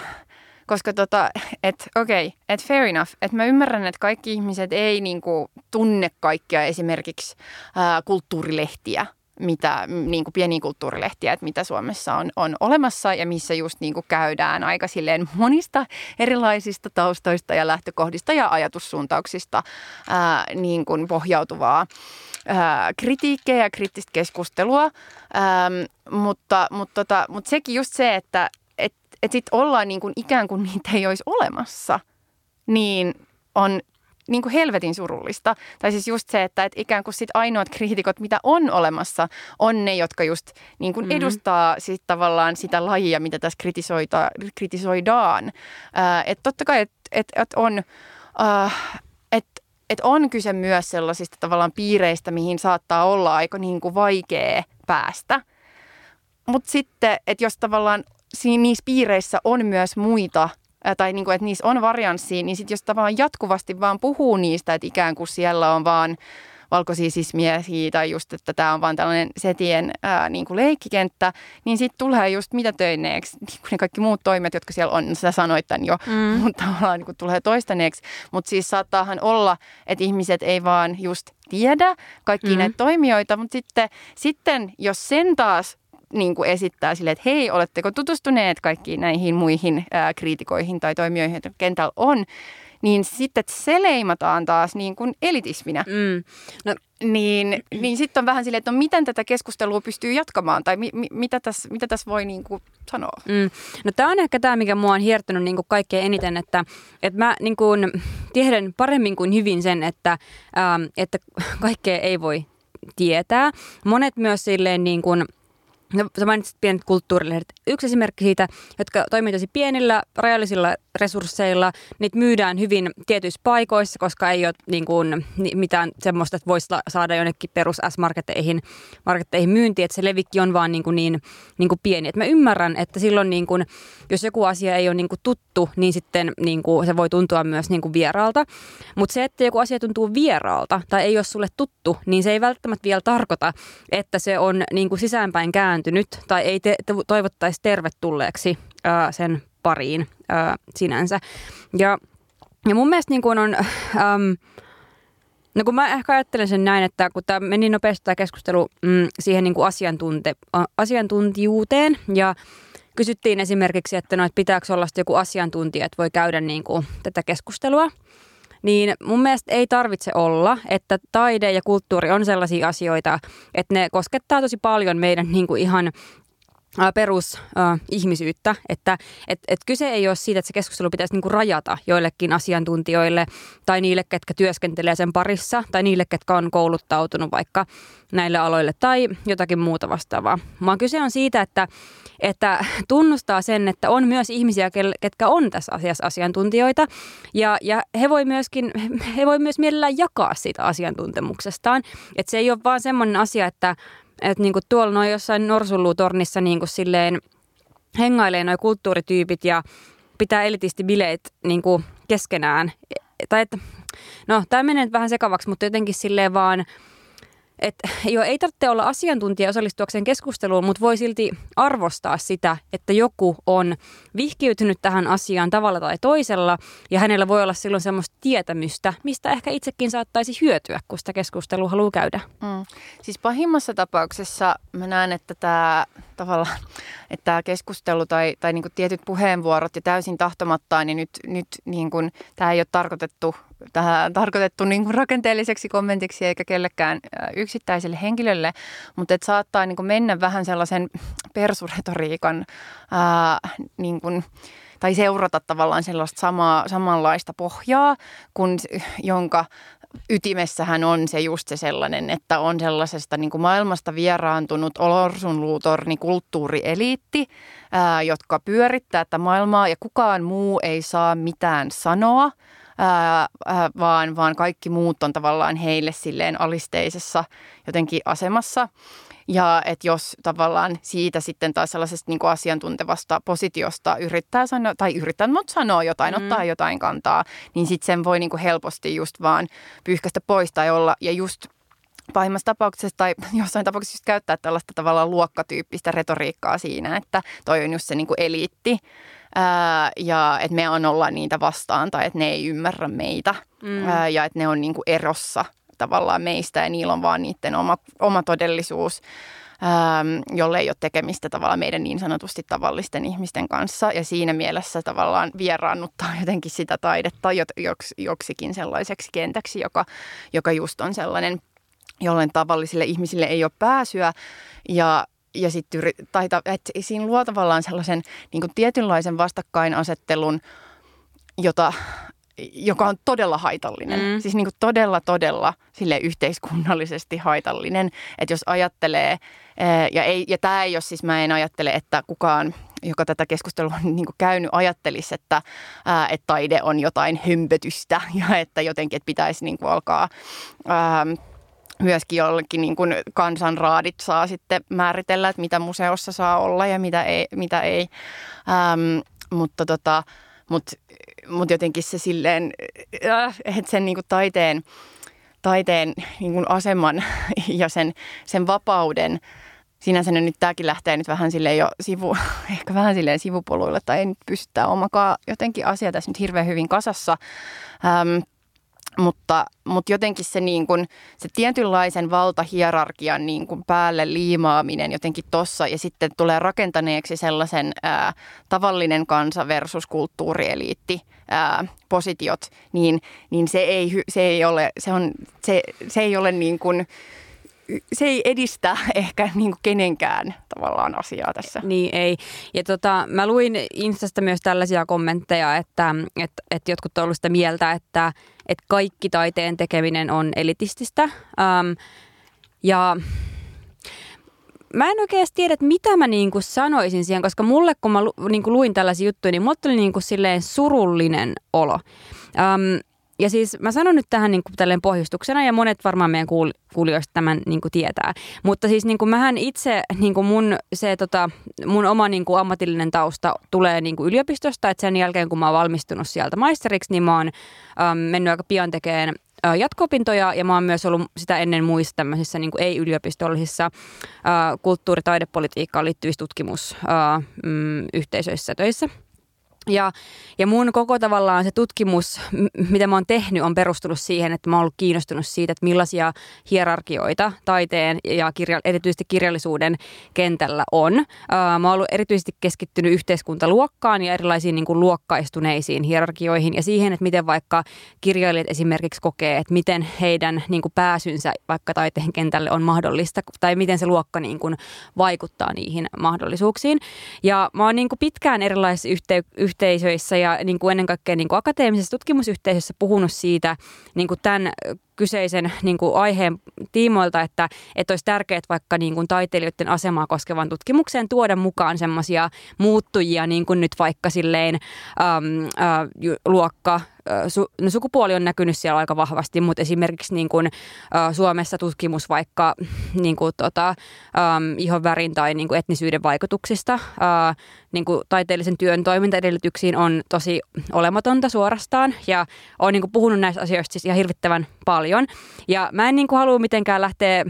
koska tota, että okei, okay, että fair enough, että mä ymmärrän, että kaikki ihmiset ei niinku tunne kaikkia esimerkiksi ää, kulttuurilehtiä mitä niin kuin pieniä kulttuurilehtiä, että mitä Suomessa on, on olemassa ja missä just niin kuin käydään aika silleen monista erilaisista taustoista ja lähtökohdista ja ajatussuuntauksista ää, niin kuin pohjautuvaa ää, kritiikkiä ja kriittistä keskustelua, ää, mutta, mutta, tota, mutta sekin just se, että et, et sit ollaan niin kuin ikään kuin niitä ei olisi olemassa, niin on niin kuin helvetin surullista. Tai siis just se, että et ikään kuin sit ainoat kriitikot, mitä on olemassa, on ne, jotka just niin kuin mm-hmm. edustaa sit tavallaan sitä lajia, mitä tässä kritisoidaan. Äh, että totta kai, että et, et on... Äh, että et on kyse myös sellaisista tavallaan piireistä, mihin saattaa olla aika niin kuin vaikea päästä. Mutta sitten, että jos tavallaan siinä niissä piireissä on myös muita tai niin kuin, että niissä on varianssia, niin sitten jos tavallaan jatkuvasti vaan puhuu niistä, että ikään kuin siellä on vaan valkoisia sismiehiä tai just, että tämä on vaan tällainen setien ää, niin kuin leikkikenttä, niin sitten tulee just mitä töineeksi, niin kuin ne kaikki muut toimet, jotka siellä on, sä sanoit tämän jo, mm. mutta tavallaan niin kuin tulee toistaneeksi. Mutta siis saattaahan olla, että ihmiset ei vaan just tiedä kaikkia mm. näitä toimijoita, mutta sitten, sitten jos sen taas niin kuin esittää sille, että hei, oletteko tutustuneet kaikkiin näihin muihin ää, kriitikoihin tai toimijoihin, joita kentällä on, niin sitten se leimataan taas niin kuin elitisminä. Mm. No, niin, niin sitten on vähän silleen, että no miten tätä keskustelua pystyy jatkamaan tai mi, mi, mitä, tässä, mitä tässä voi niin kuin sanoa? Mm. No tämä on ehkä tämä, mikä mua on hiertänyt niin kuin kaikkein eniten, että, että mä niin kuin tiedän paremmin kuin hyvin sen, että, ähm, että kaikkea ei voi tietää. Monet myös silleen niin kuin – No, sä mainitsit pienet kulttuurilehdet. Yksi esimerkki siitä, jotka toimii tosi pienillä, rajallisilla resursseilla. Niitä myydään hyvin tietyissä paikoissa, koska ei ole niin kuin, mitään semmoista, että voisi saada jonnekin perus S-marketteihin marketteihin myyntiin, että se levikki on vaan niin, kuin niin, niin kuin pieni. Et mä ymmärrän, että silloin niin kuin, jos joku asia ei ole niin kuin tuttu, niin sitten niin kuin, se voi tuntua myös niin kuin vieraalta. Mutta se, että joku asia tuntuu vieraalta tai ei ole sulle tuttu, niin se ei välttämättä vielä tarkoita, että se on niin kuin sisäänpäin kääntynyt tai ei te, te toivottaisi tervetulleeksi ää, sen pariin ää, sinänsä. Ja, ja mun mielestä niin kuin on... Äm, No kun mä ehkä ajattelen sen näin, että kun tämä meni nopeasti tämä keskustelu mm, siihen niin kuin asiantunte, asiantuntijuuteen ja kysyttiin esimerkiksi, että, no, että pitääkö olla joku asiantuntija, että voi käydä niin kuin tätä keskustelua, niin mun mielestä ei tarvitse olla, että taide ja kulttuuri on sellaisia asioita, että ne koskettaa tosi paljon meidän niin kuin ihan perusihmisyyttä, että et, et kyse ei ole siitä, että se keskustelu pitäisi niinku rajata joillekin asiantuntijoille tai niille, ketkä työskentelee sen parissa tai niille, ketkä on kouluttautunut vaikka näille aloille tai jotakin muuta vastaavaa. Vaan kyse on siitä, että, että tunnustaa sen, että on myös ihmisiä, ketkä on tässä asiassa asiantuntijoita ja, ja he voi myöskin, he voi myös mielellään jakaa siitä asiantuntemuksestaan. Että se ei ole vaan semmoinen asia, että että niinku tuolla noin jossain norsulluutornissa niinku silleen hengailee noin kulttuurityypit ja pitää elitisti bileet niinku keskenään. Tai että, no tämä menee vähän sekavaksi, mutta jotenkin silleen vaan – että jo ei tarvitse olla asiantuntija osallistuakseen keskusteluun, mutta voi silti arvostaa sitä, että joku on vihkiytynyt tähän asiaan tavalla tai toisella ja hänellä voi olla silloin semmoista tietämystä, mistä ehkä itsekin saattaisi hyötyä, kun sitä keskustelua haluaa käydä. Mm. Siis pahimmassa tapauksessa mä näen, että tämä tavallaan että tämä keskustelu tai, tai niin kuin tietyt puheenvuorot ja täysin tahtomattaan, niin nyt, nyt niin kuin, tämä ei ole tarkoitettu, tähän, tarkoitettu niin kuin rakenteelliseksi kommentiksi eikä kellekään yksittäiselle henkilölle, mutta että saattaa niin kuin mennä vähän sellaisen persuretoriikan ää, niin kuin, tai seurata tavallaan sellaista samaa, samanlaista pohjaa, kun, jonka ytimessähän on se just se sellainen, että on sellaisesta niin kuin maailmasta vieraantunut olorsunluutorni kulttuurieliitti, ää, jotka pyörittää tätä maailmaa ja kukaan muu ei saa mitään sanoa, ää, ää, vaan, vaan kaikki muut on tavallaan heille silleen alisteisessa jotenkin asemassa. Ja että jos tavallaan siitä sitten taas sellaisesta niin kuin asiantuntevasta positiosta yrittää sanoa, tai yrittää mutta sanoa jotain, mm. ottaa jotain kantaa, niin sitten sen voi niin kuin helposti just vaan pyyhkästä pois tai olla, ja just pahimmassa tapauksessa tai jossain tapauksessa just käyttää tällaista tavallaan luokkatyyppistä retoriikkaa siinä, että toi on just se niin kuin eliitti ää, ja että me on olla niitä vastaan tai että ne ei ymmärrä meitä mm. ää, ja että ne on niin kuin erossa tavallaan meistä ja niillä on vaan niiden oma, oma todellisuus, ähm, jolle ei ole tekemistä tavallaan meidän niin sanotusti tavallisten ihmisten kanssa. Ja siinä mielessä tavallaan vieraannuttaa jotenkin sitä taidetta joks, joksikin sellaiseksi kentäksi, joka, joka just on sellainen, jollen tavallisille ihmisille ei ole pääsyä. Ja ja sitten taita, että siinä luo tavallaan sellaisen niin kuin tietynlaisen vastakkainasettelun, jota joka on todella haitallinen. Mm. Siis niin kuin todella, todella sille yhteiskunnallisesti haitallinen. Että jos ajattelee, eh, ja, ei, ja tämä ei ole siis, mä en ajattele, että kukaan joka tätä keskustelua on niin käynyt, ajattelisi, että, ää, että taide on jotain hömpötystä ja että jotenkin että pitäisi niin kuin alkaa ää, myöskin jollekin niin kuin kansanraadit saa sitten määritellä, että mitä museossa saa olla ja mitä ei. Mitä ei. Ähm, mutta tota, mutta mut jotenkin se silleen, äh, että sen niinku taiteen, taiteen niinku aseman ja sen, sen vapauden, sinänsä nyt tämäkin lähtee nyt vähän sille jo sivu, ehkä vähän silleen sivupoluille, tai ei nyt pystytä omakaan jotenkin asia tässä nyt hirveän hyvin kasassa. Ähm, mutta, mutta jotenkin se, niin kuin, se tietynlaisen valtahierarkian niin kuin päälle liimaaminen jotenkin tossa ja sitten tulee rakentaneeksi sellaisen ää, tavallinen kansa versus kulttuurieliitti ää, positiot, niin, niin se, ei, se ei ole, se on, se, se ei ole niin kuin, se ei edistä ehkä niin kuin kenenkään tavallaan asiaa tässä. Niin ei. Ja tota, mä luin Instasta myös tällaisia kommentteja, että, että, että jotkut on ollut sitä mieltä, että, että kaikki taiteen tekeminen on elitististä. Um, ja mä en oikeasti tiedä, että mitä mä niinku sanoisin siihen, koska mulle kun mä lu, niinku luin tällaisia juttuja, niin mulle tuli niinku silleen surullinen olo. Um, ja siis mä sanon nyt tähän niin kuin pohjustuksena ja monet varmaan meidän kuul- kuulijoista tämän niin kuin tietää. Mutta siis niin kuin mähän itse, niin kuin mun, se, tota, mun oma niin kuin ammatillinen tausta tulee niin kuin yliopistosta. Että sen jälkeen kun mä oon valmistunut sieltä maisteriksi, niin mä oon äm, mennyt aika pian tekemään jatko-opintoja ja mä oon myös ollut sitä ennen muissa tämmöisissä niin kuin ei-yliopistollisissa äh, kulttuuri- taidepolitiikkaan liittyvissä tutkimusyhteisöissä töissä – ja, ja mun koko tavallaan se tutkimus, mitä mä oon tehnyt, on perustunut siihen, että mä oon ollut kiinnostunut siitä, että millaisia hierarkioita taiteen ja kirja, erityisesti kirjallisuuden kentällä on. Mä oon ollut erityisesti keskittynyt yhteiskuntaluokkaan ja erilaisiin niin kuin luokkaistuneisiin hierarkioihin ja siihen, että miten vaikka kirjailijat esimerkiksi kokee, että miten heidän niin kuin pääsynsä vaikka taiteen kentälle on mahdollista tai miten se luokka niin kuin vaikuttaa niihin mahdollisuuksiin. Ja mä oon niin kuin pitkään erilaisissa yhteyksissä yhteisöissä ja niin kuin ennen kaikkea niin kuin akateemisessa tutkimusyhteisössä puhunut siitä niin kuin tämän kyseisen niin kuin aiheen tiimoilta, että, että olisi tärkeää vaikka niin kuin taiteilijoiden asemaa koskevan tutkimukseen tuoda mukaan semmoisia muuttujia, niin kuin nyt vaikka silleen äm, ä, luokka, su, no sukupuoli on näkynyt siellä aika vahvasti, mutta esimerkiksi niin kuin, ä, Suomessa tutkimus vaikka niin kuin, tota, äm, ihonvärin tai niin kuin etnisyyden vaikutuksista ä, niin kuin taiteellisen työn toimintaedellytyksiin on tosi olematonta suorastaan ja olen niin kuin puhunut näistä asioista siis ihan hirvittävän paljon. Ja mä en niin kuin halua mitenkään lähteä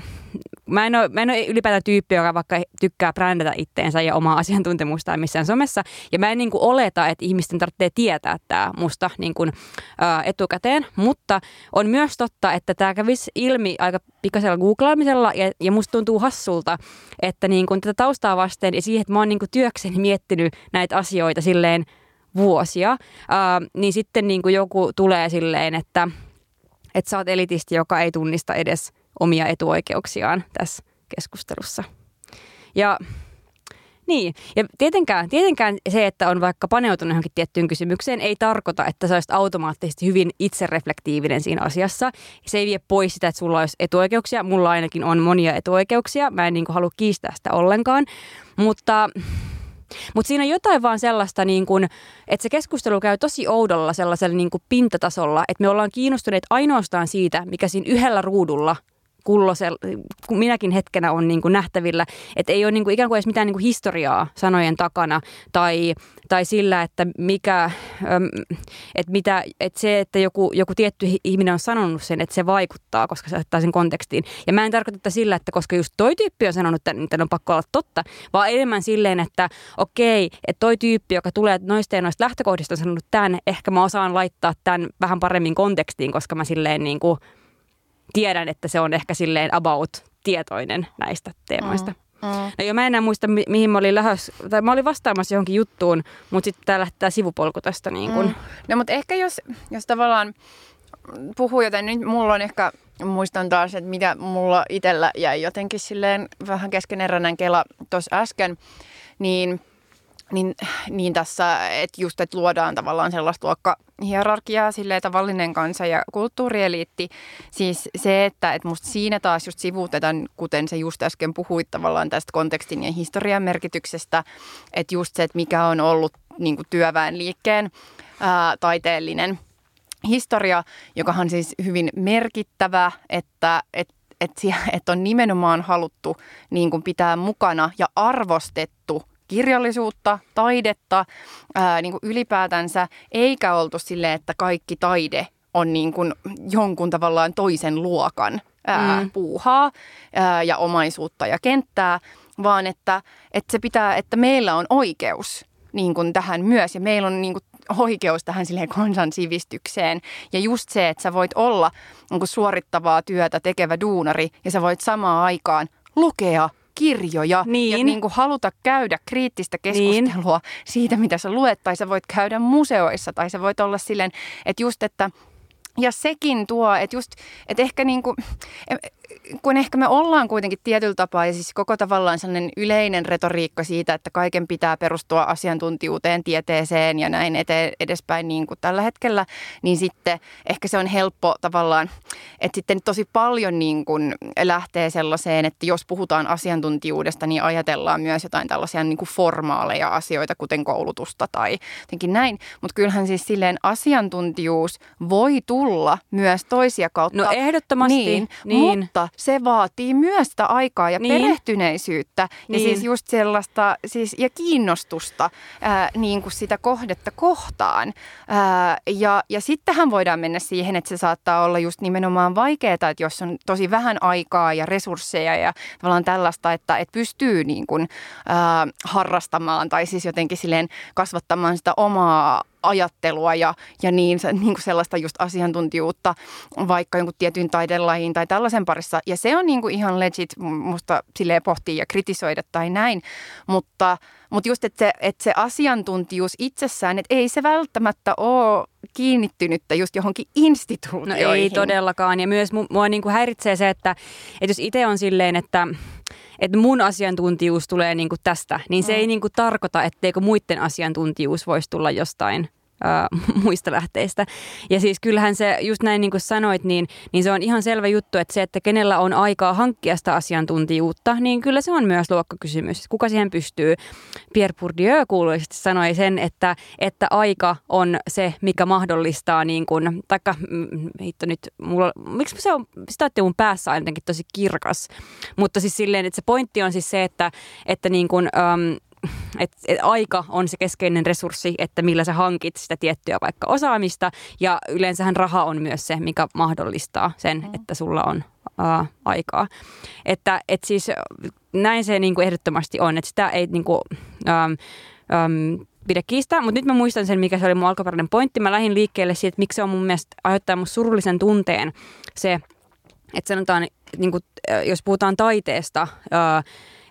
mä en, ole, mä en ole ylipäätään tyyppi, joka vaikka tykkää brändätä itteensä ja omaa asiantuntemustaan missään somessa. Ja mä en niin kuin oleta, että ihmisten tarvitsee tietää tämä musta niin kuin, ää, etukäteen. Mutta on myös totta, että tämä kävisi ilmi aika pikaisella googlaamisella ja, ja musta tuntuu hassulta, että niin kuin tätä taustaa vasten ja siihen, että mä oon niin kuin työkseni miettinyt näitä asioita silleen vuosia, ää, niin sitten niin kuin joku tulee silleen, että, että sä oot elitisti, joka ei tunnista edes omia etuoikeuksiaan tässä keskustelussa. Ja niin, ja tietenkään, tietenkään se, että on vaikka paneutunut johonkin tiettyyn kysymykseen, ei tarkoita, että sä olisit automaattisesti hyvin itsereflektiivinen siinä asiassa. Se ei vie pois sitä, että sulla olisi etuoikeuksia. Mulla ainakin on monia etuoikeuksia. Mä en niin kuin halua kiistää sitä ollenkaan. Mutta mutta siinä on jotain vaan sellaista, niin kun, että se keskustelu käy tosi oudolla sellaisella niin kuin pintatasolla, että me ollaan kiinnostuneet ainoastaan siitä, mikä siinä yhdellä ruudulla kullosel, minäkin hetkenä on niin kuin nähtävillä, että ei ole niin kuin ikään kuin edes mitään niin kuin historiaa sanojen takana tai, tai sillä, että mikä, että, mitä, että se, että joku, joku tietty ihminen on sanonut sen, että se vaikuttaa, koska se ottaa sen kontekstiin. Ja mä en tarkoita että sillä, että koska just toi tyyppi on sanonut, että niin on pakko olla totta, vaan enemmän silleen, että okei, että toi tyyppi, joka tulee noista ja noista lähtökohdista on sanonut tämän, ehkä mä osaan laittaa tämän vähän paremmin kontekstiin, koska mä silleen niin kuin tiedän, että se on ehkä silleen about tietoinen näistä teemoista. Mm. Mm. No jo mä en enää muista, mi- mihin mä olin lähes, tai mä olin vastaamassa johonkin juttuun, mutta sitten tää lähtee sivupolku tästä niin kun. Mm. No mutta ehkä jos, jos tavallaan puhuu joten nyt mulla on ehkä, muistan taas, että mitä mulla itsellä jäi jotenkin silleen vähän keskeneräinen kela tuossa äsken, niin niin, niin tässä, että just, että luodaan tavallaan sellaista luokkahierarkiaa, silleen tavallinen kansa ja kulttuurieliitti. Siis se, että, että musta siinä taas just sivuutetaan, kuten se just äsken puhuit tavallaan tästä kontekstin ja historian merkityksestä, että just se, että mikä on ollut niin kuin työväenliikkeen ää, taiteellinen historia, joka on siis hyvin merkittävä, että, että että, että on nimenomaan haluttu niin kuin pitää mukana ja arvostettu kirjallisuutta, taidetta ää, niin kuin ylipäätänsä, eikä oltu silleen, että kaikki taide on niin kuin jonkun tavallaan toisen luokan ää, mm. puuhaa ää, ja omaisuutta ja kenttää, vaan että, että se pitää, että meillä on oikeus niin kuin tähän myös ja meillä on niin kuin oikeus tähän silleen kansansivistykseen. Ja just se, että sä voit olla niin kuin suorittavaa työtä tekevä duunari ja sä voit samaan aikaan lukea kirjoja niin. ja niin kuin haluta käydä kriittistä keskustelua niin. siitä, mitä sä luet, tai sä voit käydä museoissa, tai sä voit olla silleen, että just, että ja sekin tuo, että just, että ehkä niin kuin, kun ehkä me ollaan kuitenkin tietyllä tapaa ja siis koko tavallaan sellainen yleinen retoriikka siitä, että kaiken pitää perustua asiantuntijuuteen, tieteeseen ja näin ete, edespäin niin kuin tällä hetkellä, niin sitten ehkä se on helppo tavallaan, että sitten tosi paljon niin kuin lähtee sellaiseen, että jos puhutaan asiantuntijuudesta, niin ajatellaan myös jotain tällaisia niin kuin formaaleja asioita, kuten koulutusta tai jotenkin näin. Mutta kyllähän siis silleen asiantuntijuus voi tulla myös toisia kautta. No ehdottomasti. Niin, niin. mutta se vaatii myös sitä aikaa ja niin. perehtyneisyyttä niin. ja siis just sellaista siis, ja kiinnostusta ää, niin kuin sitä kohdetta kohtaan. Ää, ja, ja sittenhän voidaan mennä siihen, että se saattaa olla just nimenomaan vaikeaa, että jos on tosi vähän aikaa ja resursseja ja tavallaan tällaista, että, että pystyy niin kuin, ää, harrastamaan tai siis jotenkin silleen kasvattamaan sitä omaa ajattelua ja, ja niin, niin kuin sellaista just asiantuntijuutta vaikka jonkun tietyn taidelajiin tai tällaisen parissa. Ja se on niin kuin ihan legit musta silleen pohtia ja kritisoida tai näin, mutta, mutta just, että se, että se asiantuntijuus itsessään, että ei se välttämättä ole kiinnittynyttä just johonkin instituutioihin. No ei todellakaan. Ja myös mua niin kuin häiritsee se, että, että jos itse on silleen, että että mun asiantuntijuus tulee niin kuin tästä, niin se mm. ei niin kuin tarkoita, etteikö muiden asiantuntijuus voisi tulla jostain äh, muista lähteistä. Ja siis kyllähän se, just näin niin kuin sanoit, niin, niin se on ihan selvä juttu, että se, että kenellä on aikaa hankkia sitä asiantuntijuutta, niin kyllä se on myös luokkakysymys. Kuka siihen pystyy? Pierre Bourdieu kuuluisesti sanoi sen, että, että aika on se, mikä mahdollistaa niin kuin, taikka mm, hitto nyt, mulla, miksi se on, sitä mun päässä ainakin tosi kirkas, mutta siis silleen, että se pointti on siis se, että, että niin kuin, um, et, et aika on se keskeinen resurssi, että millä sä hankit sitä tiettyä vaikka osaamista ja yleensähän raha on myös se, mikä mahdollistaa sen, mm. että sulla on ää, aikaa. Että et siis näin se niin kuin ehdottomasti on, että sitä ei niin kuin, äm, äm, pidä kiistää, mutta nyt mä muistan sen, mikä se oli mun alkuperäinen pointti. Mä lähdin liikkeelle siitä, että miksi se on mun mielestä aiheuttaa mun surullisen tunteen se, että sanotaan, niin kuin, jos puhutaan taiteesta, ää,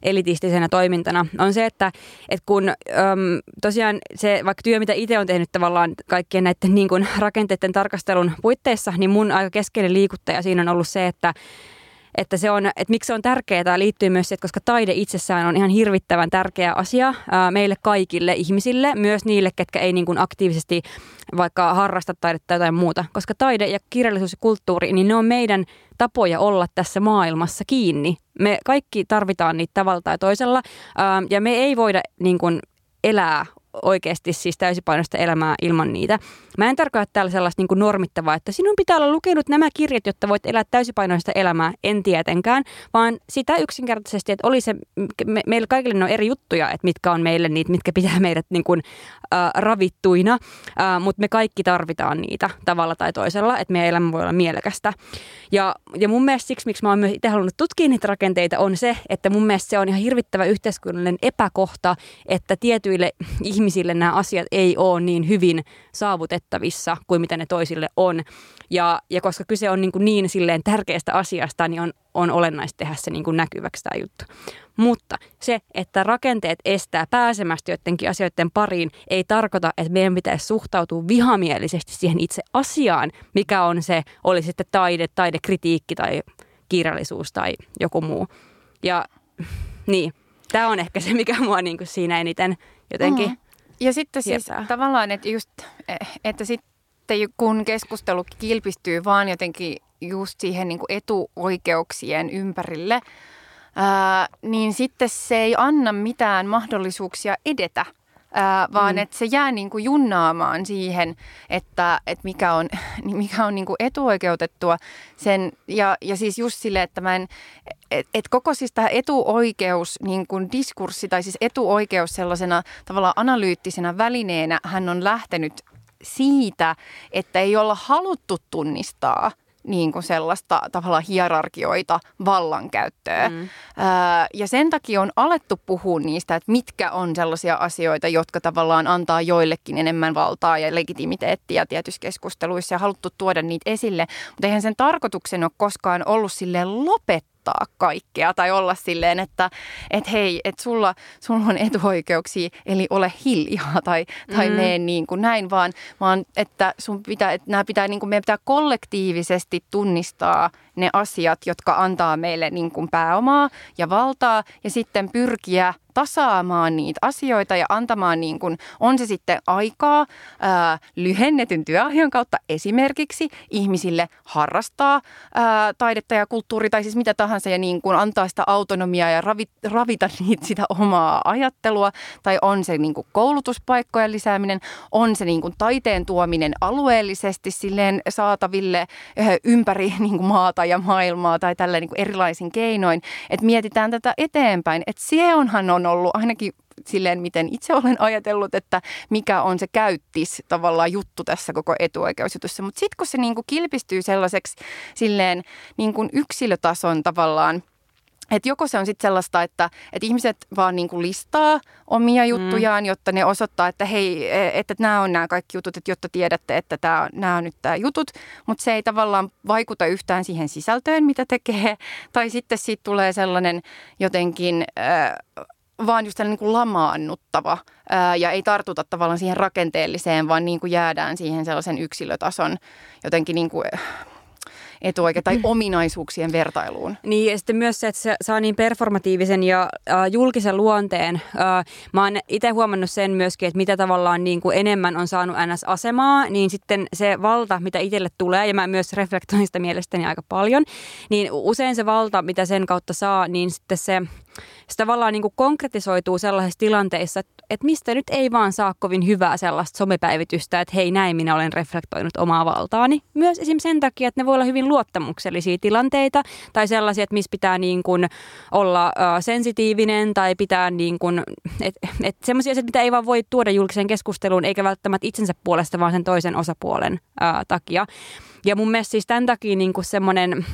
elitistisenä toimintana, on se, että, että kun äm, tosiaan se vaikka työ, mitä itse on tehnyt tavallaan kaikkien näiden niin kuin rakenteiden tarkastelun puitteissa, niin mun aika keskeinen liikuttaja siinä on ollut se, että että, se on, että miksi se on tärkeää, liittyy myös siihen, koska taide itsessään on ihan hirvittävän tärkeä asia ää, meille kaikille ihmisille, myös niille, ketkä ei niin kuin aktiivisesti vaikka harrasta taidetta tai jotain muuta. Koska taide ja kirjallisuus ja kulttuuri, niin ne on meidän tapoja olla tässä maailmassa kiinni. Me kaikki tarvitaan niitä tavalla tai toisella ää, ja me ei voida niin kuin elää oikeasti siis täysipainoista elämää ilman niitä. Mä en tarkoita täällä sellaista niin kuin normittavaa, että sinun pitää olla lukenut nämä kirjat, jotta voit elää täysipainoista elämää, en tietenkään, vaan sitä yksinkertaisesti, että oli se, me, meillä kaikille on eri juttuja, että mitkä on meille niitä, mitkä pitää meidät niin kuin, äh, ravittuina, äh, mutta me kaikki tarvitaan niitä tavalla tai toisella, että meidän elämä voi olla mielekästä. Ja, ja mun mielestä siksi, miksi mä oon myös itse halunnut tutkia niitä rakenteita, on se, että mun mielestä se on ihan hirvittävä yhteiskunnallinen epäkohta, että tietyille ihmisille nämä asiat ei ole niin hyvin saavutettavissa kuin mitä ne toisille on. Ja, ja koska kyse on niin, kuin niin silleen tärkeästä asiasta, niin on, on olennaista tehdä se niin kuin näkyväksi tämä juttu. Mutta se, että rakenteet estää pääsemästä joidenkin asioiden pariin, ei tarkoita, että meidän pitäisi suhtautua vihamielisesti siihen itse asiaan, mikä on se, oli sitten taide, taidekritiikki tai kirjallisuus tai joku muu. Ja niin, tämä on ehkä se, mikä mua niin kuin siinä eniten jotenkin mm. Ja sitten siis tavallaan, että just, että sitten kun keskustelu kilpistyy vaan jotenkin just siihen niin kuin etuoikeuksien ympärille, ää, niin sitten se ei anna mitään mahdollisuuksia edetä ää, vaan mm. että se jää niin kuin junnaamaan siihen, että, että mikä on, mikä on niin kuin etuoikeutettua. Sen, ja, ja siis just sille, että mä en, et, et koko siis tämä etuoikeus niin kuin diskurssi tai siis etuoikeus sellaisena tavallaan analyyttisenä välineenä hän on lähtenyt siitä, että ei olla haluttu tunnistaa – niin kuin sellaista tavallaan hierarkioita vallankäyttöä. Mm. Öö, ja sen takia on alettu puhua niistä, että mitkä on sellaisia asioita, jotka tavallaan antaa joillekin enemmän valtaa ja legitimiteettiä tietyissä keskusteluissa ja haluttu tuoda niitä esille. Mutta eihän sen tarkoituksen ole koskaan ollut silleen lopettaa muuttaa kaikkea tai olla silleen, että et hei, että sulla, sulla on etuoikeuksia, eli ole hiljaa tai, tai mm. mene niin kuin näin, vaan, vaan että sun pitää, että nämä pitää, niin kuin meidän pitää kollektiivisesti tunnistaa ne asiat, jotka antaa meille niin kuin pääomaa ja valtaa ja sitten pyrkiä tasaamaan niitä asioita ja antamaan niin kuin, on se sitten aikaa ää, lyhennetyn työajan kautta esimerkiksi ihmisille harrastaa ää, taidetta ja kulttuuri tai siis mitä tahansa ja niin kuin antaa sitä autonomiaa ja ravi, ravita niitä sitä omaa ajattelua. Tai on se niin kuin koulutuspaikkojen lisääminen, on se niin kuin taiteen tuominen alueellisesti silleen saataville ympäri niin kuin maata ja maailmaa tai tällä niin erilaisin keinoin, että mietitään tätä eteenpäin, että se onhan on ollut ainakin silleen, miten itse olen ajatellut, että mikä on se käyttis tavallaan juttu tässä koko etuoikeusjutussa. Mutta sitten kun se niin kuin kilpistyy sellaiseksi silleen niin kuin yksilötason tavallaan – et joko se on sitten sellaista, että, että ihmiset vaan niin kuin listaa omia mm. juttujaan, mm. jotta ne osoittaa, että hei, e, että nämä on nämä kaikki jutut, että jotta tiedätte, että nämä on nyt tämä jutut, mutta se ei tavallaan vaikuta yhtään siihen sisältöön, mitä tekee. Tai sitten siitä tulee sellainen jotenkin... Äh, vaan just niin kuin lamaannuttava ää, ja ei tartuta tavallaan siihen rakenteelliseen, vaan niin kuin jäädään siihen sellaisen yksilötason jotenkin niin kuin, etuoike tai ominaisuuksien vertailuun. Niin ja sitten myös se, että se saa niin performatiivisen ja äh, julkisen luonteen. Äh, mä oon itse huomannut sen myöskin, että mitä tavallaan niin kuin enemmän on saanut NS-asemaa, niin sitten se valta, mitä itselle tulee, ja mä myös reflektoin sitä mielestäni aika paljon, niin usein se valta, mitä sen kautta saa, niin sitten se se tavallaan niin kuin konkretisoituu sellaisissa tilanteissa, että, että mistä nyt ei vaan saa kovin hyvää sellaista somepäivitystä, että hei näin minä olen reflektoinut omaa valtaani. Myös esim. sen takia, että ne voi olla hyvin luottamuksellisia tilanteita tai sellaisia, että missä pitää niin kuin olla uh, sensitiivinen tai pitää niin kuin, että et sellaisia asioita, mitä ei vaan voi tuoda julkiseen keskusteluun eikä välttämättä itsensä puolesta, vaan sen toisen osapuolen uh, takia. Ja mun mielestä siis tämän takia niin kuin semmoinen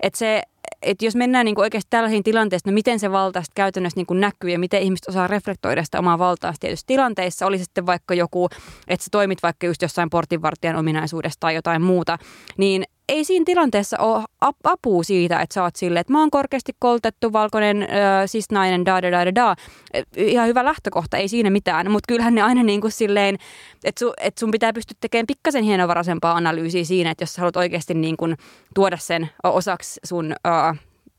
Että se, että jos mennään niin kuin oikeasti tällaisiin tilanteisiin, no miten se valta käytännössä niin kuin näkyy ja miten ihmiset osaa reflektoida sitä omaa valtaa tietyissä tilanteissa, oli sitten vaikka joku, että sä toimit vaikka just jossain portinvartijan ominaisuudesta tai jotain muuta, niin ei siinä tilanteessa ole apua siitä, että sä oot silleen, että mä oon korkeasti koulutettu valkoinen äh, siis nainen, da da da da. Ihan hyvä lähtökohta, ei siinä mitään, mutta kyllähän ne aina niin kuin silleen, että, su, että sun pitää pystyä tekemään pikkasen hienovaraisempaa analyysiä siinä, että jos sä haluat oikeasti niin kuin tuoda sen osaksi sun äh,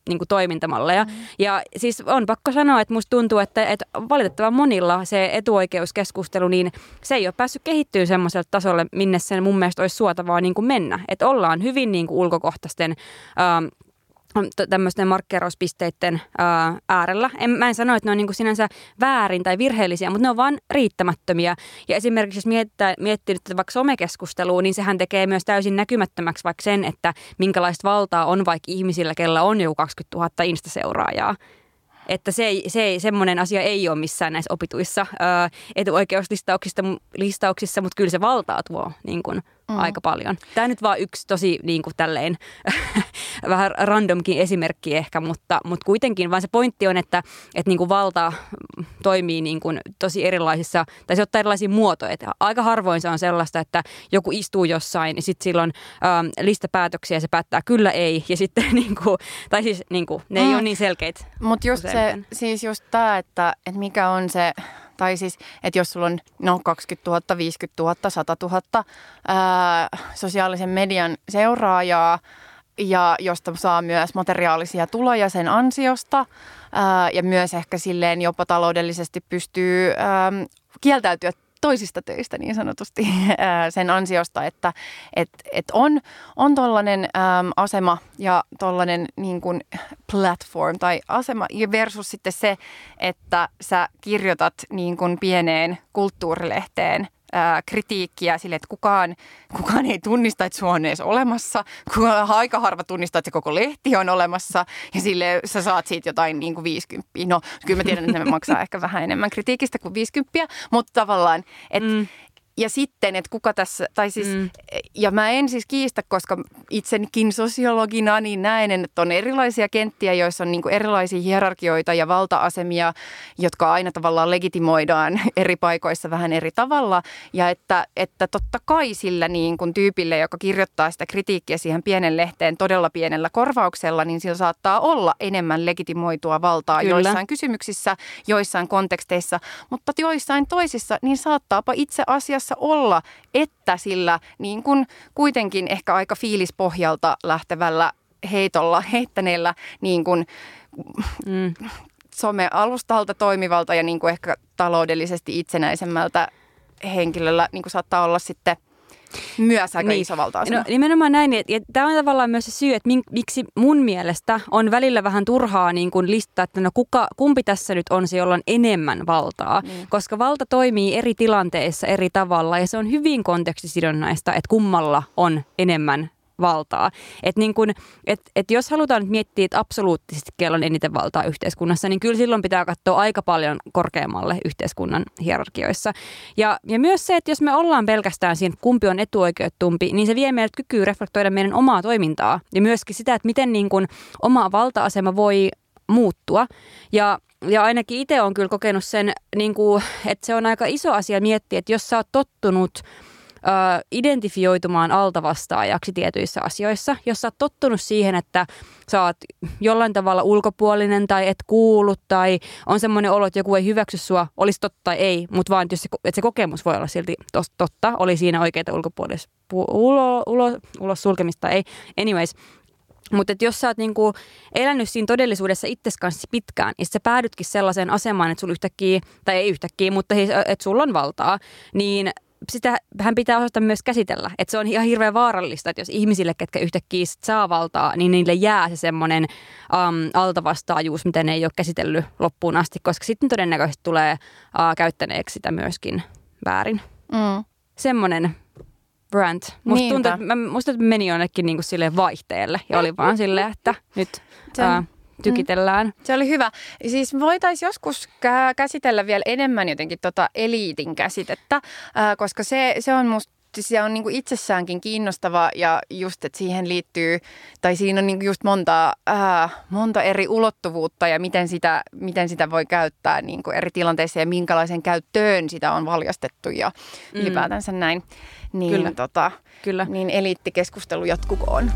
niin kuin toimintamalleja. Mm. Ja siis on pakko sanoa, että musta tuntuu, että, että valitettavan monilla se etuoikeuskeskustelu, niin se ei ole päässyt kehittyä semmoiselle tasolle, minne sen mun mielestä olisi suotavaa niin kuin mennä. Että ollaan hyvin niin kuin ulkokohtaisten ähm, tämmöisten markkeerauspisteiden ää, äärellä. En, mä en sano, että ne on niinku sinänsä väärin tai virheellisiä, mutta ne on vain riittämättömiä. Ja esimerkiksi jos miettää, miettii nyt vaikka somekeskustelua, niin sehän tekee myös täysin näkymättömäksi vaikka sen, että minkälaista valtaa on vaikka ihmisillä, kellä on jo 20 000 Insta-seuraajaa. Että se, se semmoinen asia ei ole missään näissä opituissa ää, etuoikeuslistauksissa, mutta kyllä se valtaa tuo niin kuin, mm. aika paljon. Tämä nyt vaan yksi tosi niin kuin tälleen vähän randomkin esimerkki ehkä, mutta, mutta kuitenkin vaan se pointti on, että, että niin kuin valta toimii niin kuin tosi erilaisissa, tai se ottaa erilaisia muotoja. Että aika harvoin se on sellaista, että joku istuu jossain ja sitten silloin ähm, listapäätöksiä ja se päättää kyllä ei, ja sitten niin kuin, tai siis niin kuin, ne mm. ei ole niin selkeitä. Mutta just se, siis just tämä, että, että mikä on se tai siis, että jos sulla on no 20 000, 50 000, 100 000 ää, sosiaalisen median seuraajaa, ja josta saa myös materiaalisia tuloja sen ansiosta. Ja myös ehkä silleen jopa taloudellisesti pystyy kieltäytyä toisista töistä niin sanotusti sen ansiosta, että et, et on, on tollainen asema ja tollainen niin kuin platform tai asema versus sitten se, että sä kirjoitat niin kuin pieneen kulttuurilehteen ää, kritiikkiä sille, että kukaan, kukaan ei tunnista, että sua on edes olemassa. Kukaan, aika harva tunnistaa, että se koko lehti on olemassa ja sille sä saat siitä jotain niin kuin 50. No kyllä mä tiedän, että ne maksaa ehkä vähän enemmän kritiikistä kuin 50, mutta tavallaan, että mm ja sitten, että kuka tässä, tai siis, mm. ja mä en siis kiistä, koska itsekin sosiologina niin näen, että on erilaisia kenttiä, joissa on niin erilaisia hierarkioita ja valta-asemia, jotka aina tavallaan legitimoidaan eri paikoissa vähän eri tavalla. Ja että, että totta kai sillä niin kuin tyypille, joka kirjoittaa sitä kritiikkiä siihen pienen lehteen todella pienellä korvauksella, niin sillä saattaa olla enemmän legitimoitua valtaa Kyllä. joissain kysymyksissä, joissain konteksteissa, mutta joissain toisissa, niin saattaapa itse asiassa asiassa olla, että sillä niin kuin kuitenkin ehkä aika fiilispohjalta lähtevällä heitolla, heittäneellä niin kuin, mm. some-alustalta toimivalta ja niin kuin ehkä taloudellisesti itsenäisemmältä henkilöllä niin kuin saattaa olla sitten – myös aika niin. iso valta No nimenomaan näin. Ja, ja tämä on tavallaan myös se syy, että mink, miksi mun mielestä on välillä vähän turhaa niin kuin listaa, että no kuka, kumpi tässä nyt on se, jolla on enemmän valtaa. Niin. Koska valta toimii eri tilanteissa eri tavalla ja se on hyvin kontekstisidonnaista, että kummalla on enemmän valtaa. Et niin kun, et, et jos halutaan nyt miettiä, että absoluuttisesti kello on eniten valtaa yhteiskunnassa, niin kyllä silloin pitää katsoa aika paljon korkeammalle yhteiskunnan hierarkioissa. Ja, ja myös se, että jos me ollaan pelkästään siinä, kumpi on etuoikeutumpi, niin se vie meidät kykyä reflektoida meidän omaa toimintaa ja myöskin sitä, että miten niin kun oma valta-asema voi muuttua. Ja ja ainakin itse on kyllä kokenut sen, niin kuin, että se on aika iso asia miettiä, että jos sä oot tottunut – ö, identifioitumaan altavastaajaksi tietyissä asioissa. Jos sä oot tottunut siihen, että sä oot jollain tavalla ulkopuolinen tai et kuulu tai on semmoinen olo, että joku ei hyväksy sua, olisi totta tai ei, mutta vaan jos se, että se kokemus voi olla silti totta, oli siinä oikeita ulkopuolista ulo, ulo, ulos sulkemista ei. Anyways, mutta jos sä oot niinku elänyt siinä todellisuudessa itses kanssa pitkään, ja sä päädytkin sellaiseen asemaan, että sulla yhtäkkiä, tai ei yhtäkkiä, mutta siis, että sulla on valtaa, niin sitä hän pitää osata myös käsitellä. Että se on ihan hirveän vaarallista, että jos ihmisille, ketkä yhtäkkiä saa valtaa, niin niille jää se semmoinen um, altavastaajuus, mitä ne ei ole käsitellyt loppuun asti, koska sitten todennäköisesti tulee uh, käyttäneeksi sitä myöskin väärin. Mm. Semmoinen brand. Musta tuntuu, että, musta meni jonnekin niin kuin vaihteelle ja oli vaan silleen, että nyt... Uh, tykitellään. Mm. Se oli hyvä. Siis voitaisiin joskus käsitellä vielä enemmän jotenkin tota eliitin käsitettä, koska se, se on musta se on niin kuin itsessäänkin kiinnostava ja just, että siihen liittyy, tai siinä on niin kuin just monta, ää, monta eri ulottuvuutta ja miten sitä, miten sitä voi käyttää niin kuin eri tilanteissa ja minkälaisen käyttöön sitä on valjastettu ja mm. ylipäätänsä näin. Niin, Kyllä. Tota, Kyllä. niin eliittikeskustelu jatkukoon.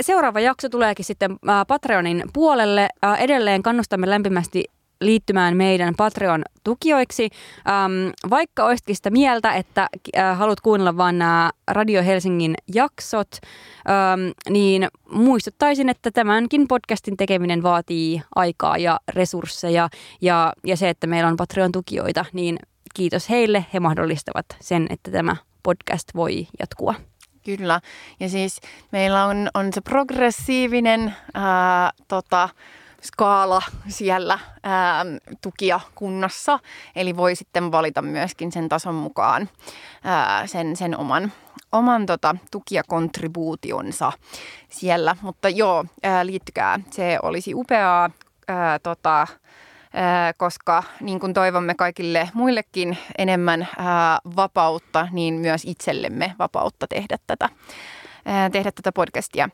Seuraava jakso tuleekin sitten Patreonin puolelle. Edelleen kannustamme lämpimästi liittymään meidän Patreon-tukijoiksi. Ähm, vaikka olisikin sitä mieltä, että äh, haluat kuunnella vain nämä Radio Helsingin jaksot, ähm, niin muistuttaisin, että tämänkin podcastin tekeminen vaatii aikaa ja resursseja. Ja, ja se, että meillä on Patreon-tukijoita, niin kiitos heille. He mahdollistavat sen, että tämä podcast voi jatkua. Kyllä. Ja siis meillä on, on se progressiivinen ää, tota, skaala siellä ää, tukia kunnassa. Eli voi sitten valita myöskin sen tason mukaan ää, sen, sen oman, oman tota, tukijakontribuutionsa siellä. Mutta joo, ää, liittykää. Se olisi upeaa. Ää, tota, koska niin kuin toivomme kaikille muillekin enemmän vapautta, niin myös itsellemme vapautta tehdä tätä, tehdä tätä podcastia.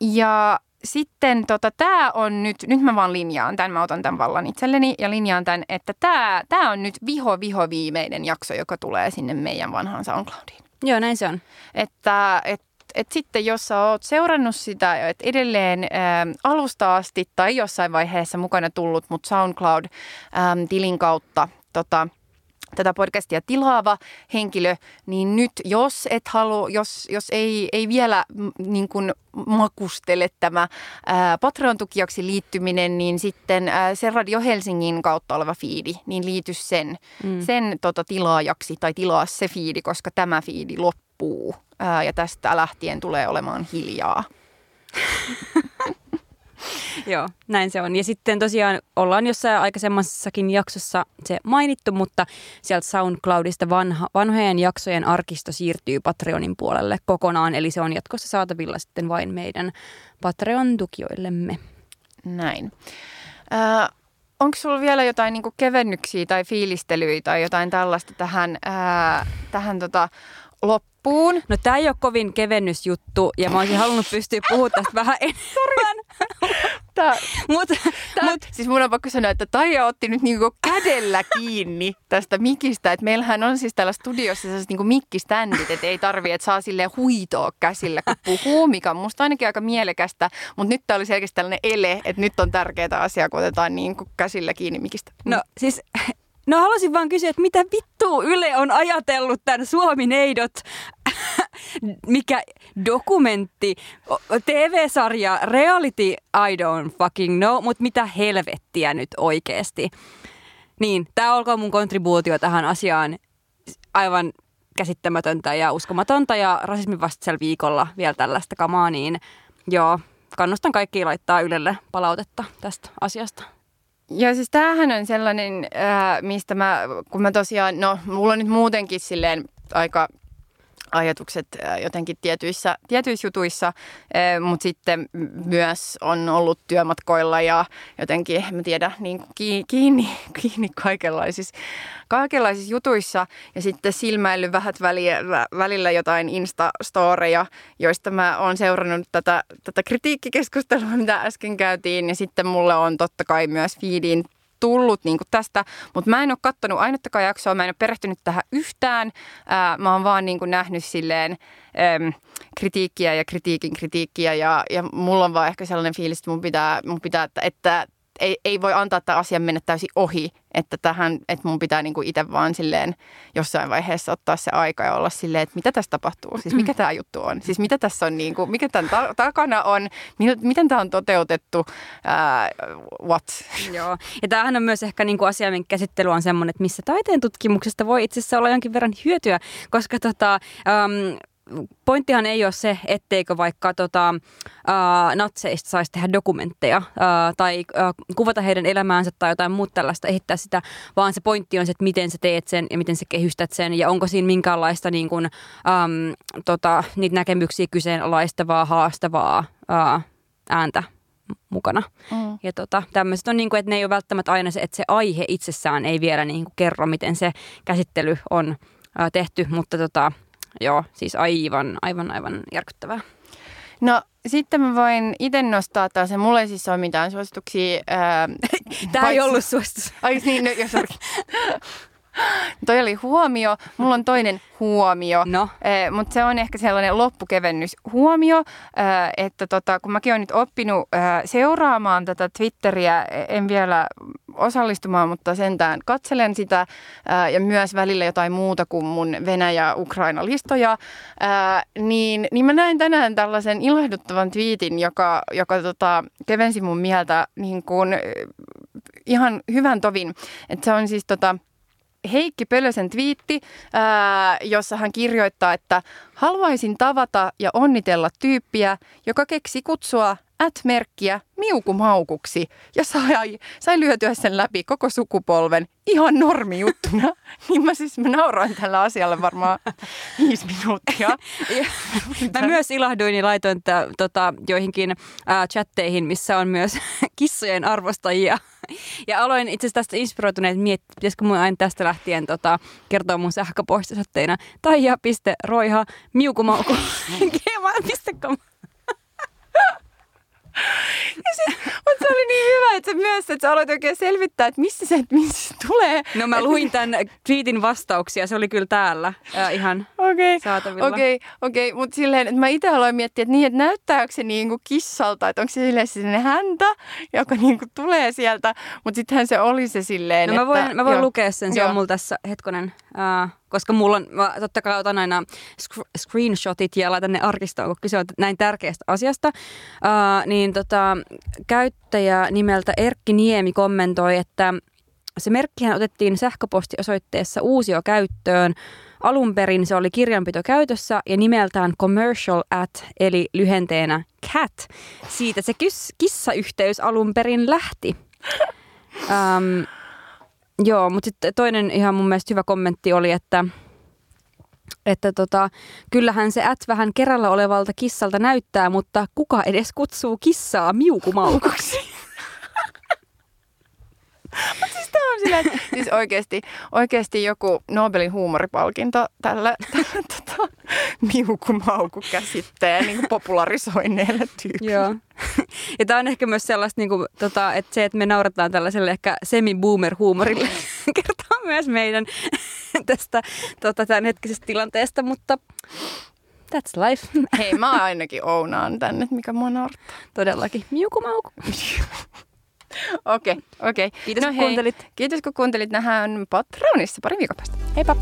Ja sitten tota, tämä on nyt, nyt mä vaan linjaan tämän, mä otan tämän vallan itselleni ja linjaan tämän, että tämä, on nyt viho viho viimeinen jakso, joka tulee sinne meidän vanhaan SoundCloudiin. Joo, näin se on. Että, et, et sitten jos sä oot seurannut sitä, että edelleen ä, alusta asti tai jossain vaiheessa mukana tullut, mutta SoundCloud-tilin kautta tota, tätä podcastia tilaava henkilö, niin nyt jos et halua, jos, jos ei, ei vielä niin kuin makustele tämä ää, Patreon-tukijaksi liittyminen, niin sitten ää, se Radio Helsingin kautta oleva fiidi, niin liity sen, mm. sen tota, tilaajaksi tai tilaa se fiidi, koska tämä fiidi loppuu ää, ja tästä lähtien tulee olemaan hiljaa. Joo, näin se on. Ja sitten tosiaan ollaan jossain aikaisemmassakin jaksossa se mainittu, mutta sieltä SoundCloudista vanha, vanhojen jaksojen arkisto siirtyy Patreonin puolelle kokonaan, eli se on jatkossa saatavilla sitten vain meidän Patreon-tukijoillemme. Näin. Äh, Onko sulla vielä jotain niin kevennyksiä tai fiilistelyitä tai jotain tällaista tähän, ää, tähän tota, loppuun? No tämä ei ole kovin kevennysjuttu ja mä olisin halunnut pystyä puhumaan tästä vähän enemmän. Tää, mut, tää, mut, siis mun on pakko sanoa, että Taija otti nyt niinku kädellä kiinni tästä mikistä. Että meillähän on siis täällä studiossa sellaiset niinku mikkiständit, että ei tarvi, että saa sille huitoa käsillä, kun puhuu, mikä on musta ainakin aika mielekästä. Mutta nyt tämä oli selkeästi tällainen ele, että nyt on tärkeää asiaa, kun otetaan niinku käsillä kiinni mikistä. No siis No haluaisin vaan kysyä, että mitä vittu Yle on ajatellut tämän Suomi-neidot, mikä dokumentti, TV-sarja, reality, I don't fucking know, mutta mitä helvettiä nyt oikeasti. Niin, tämä olkoon mun kontribuutio tähän asiaan aivan käsittämätöntä ja uskomatonta ja rasismin vastaisella viikolla vielä tällaista kamaa, niin joo, kannustan kaikki laittaa Ylelle palautetta tästä asiasta. Ja siis tämähän on sellainen, äh, mistä mä, kun mä tosiaan, no mulla on nyt muutenkin silleen aika ajatukset äh, jotenkin tietyissä, tietyissä jutuissa, äh, mutta sitten myös on ollut työmatkoilla ja jotenkin, mä tiedä, niin kiinni, kiinni kaikenlaisissa, kaikenlaisissa jutuissa. Ja sitten silmäillyt vähät välillä, välillä jotain Insta-storeja, joista mä oon seurannut tätä, tätä kritiikkikeskustelua, mitä äsken käytiin. Ja sitten mulle on totta kai myös feediin tullut niin tästä, mutta mä en ole katsonut ainuttakaan jaksoa, mä en ole perehtynyt tähän yhtään. Ää, mä oon vaan niin kuin nähnyt silleen äm, kritiikkiä ja kritiikin kritiikkiä ja, ja mulla on vaan ehkä sellainen fiilis, että mun pitää, mun pitää että, että ei, ei voi antaa tämän asian mennä täysin ohi, että tähän, että mun pitää niinku itse vaan silleen jossain vaiheessa ottaa se aika ja olla silleen, että mitä tässä tapahtuu, siis mikä tämä juttu on, siis mitä tässä on, niinku, mikä tämän ta- takana on, miten, tämä on toteutettu, uh, what? Joo, ja tämähän on myös ehkä niinku asia, minkä käsittely on semmoinen, että missä taiteen tutkimuksesta voi itse asiassa olla jonkin verran hyötyä, koska tota, um, pointtihan ei ole se, etteikö vaikka tota, uh, natseista saisi tehdä dokumentteja uh, tai uh, kuvata heidän elämäänsä tai jotain muuta tällaista, ehittää sitä, vaan se pointti on se, että miten sä teet sen ja miten sä kehystät sen ja onko siinä minkäänlaista niin kuin, um, tota, niitä näkemyksiä kyseenalaistavaa, haastavaa uh, ääntä mukana. Mm. Ja tota, tämmöiset on niin kuin, että ne ei ole välttämättä aina se, että se aihe itsessään ei vielä niin kuin kerro, miten se käsittely on ää, tehty, mutta tota, joo, siis aivan, aivan, aivan järkyttävää. No sitten mä voin itse nostaa taas, mulla ei siis ole mitään suosituksia. Ää, Tämä ei paitsi- ollut suositus. Ai niin, no, jos Toi oli huomio. Mulla on toinen huomio. No. Eh, Mutta se on ehkä sellainen loppukevennyshuomio, eh, että tota, kun mäkin olen nyt oppinut eh, seuraamaan tätä Twitteriä, en vielä osallistumaan, mutta sentään katselen sitä eh, ja myös välillä jotain muuta kuin mun Venäjä-Ukraina-listoja, eh, niin, niin mä näin tänään tällaisen ilahduttavan twiitin, joka, joka tota, kevensi mun mieltä niin kuin, ihan hyvän tovin. Että se on siis tota, Heikki Pölösen twiitti, ää, jossa hän kirjoittaa, että haluaisin tavata ja onnitella tyyppiä, joka keksi kutsua at-merkkiä miukumaukuksi ja sai, sai lyötyä sen läpi koko sukupolven ihan normijuttuna. niin mä siis mä nauroin tällä asialle varmaan viisi minuuttia. Mä myös ilahduin ja laitoin tota, joihinkin ää, chatteihin, missä on myös kissojen arvostajia. Ja aloin itse asiassa tästä inspiroituneet miettiä, pitäisikö mun aina tästä lähtien tota, kertoa mun sähköpostisoitteina taija.roiha miukumauku gmail.com. Mutta se oli niin hyvä, että sä myös, että sä aloit oikein selvittää, että missä se, missä se tulee. No mä luin tämän tweetin vastauksia, se oli kyllä täällä ää, ihan Okei, saatavilla. okei, okei, mutta silleen, että mä itse aloin miettiä, että niin, että näyttääkö se niinku kissalta, että onko se silleen sinne häntä, joka niinku tulee sieltä, mutta sittenhän se oli se silleen, No mä voin, että, mä voin lukea sen, se Joo. on mulla tässä hetkonen, uh, koska mulla on, mä totta kai otan aina screenshotit ja laitan ne arkistoon, kun kyse on näin tärkeästä asiasta. Uh, niin tota, käyttäjä nimeltä Erkki Niemi kommentoi, että se merkkihän otettiin sähköpostiosoitteessa uusio käyttöön. Alun perin se oli kirjanpito käytössä ja nimeltään commercial at, eli lyhenteenä cat. Siitä se kissayhteys alun perin lähti. Um, Joo, mutta sitten toinen ihan mun mielestä hyvä kommentti oli, että, että tota, kyllähän se ät vähän kerralla olevalta kissalta näyttää, mutta kuka edes kutsuu kissaa miukumaukuksi? Siis tää on silleen, siis oikeasti, oikeasti joku Nobelin huumoripalkinto tälle, tälle tota, miukumauku käsitteen niin popularisoineelle tyypille. Joo. Ja tämä on ehkä myös sellaista, niin kuin, tota, että se, että me naurataan tällaiselle ehkä semi-boomer-huumorille, kertoo myös meidän tästä tota, tämän hetkisestä tilanteesta, mutta that's life. Hei, mä ainakin ounaan tänne, mikä mua naurattaa. Todellakin. Miukumauku. Okei, okei. Kiitos, no kun hei, kuuntelit. Kiitos kun kuuntelit. Nähdään Patreonissa pari viikon päästä. Heippa!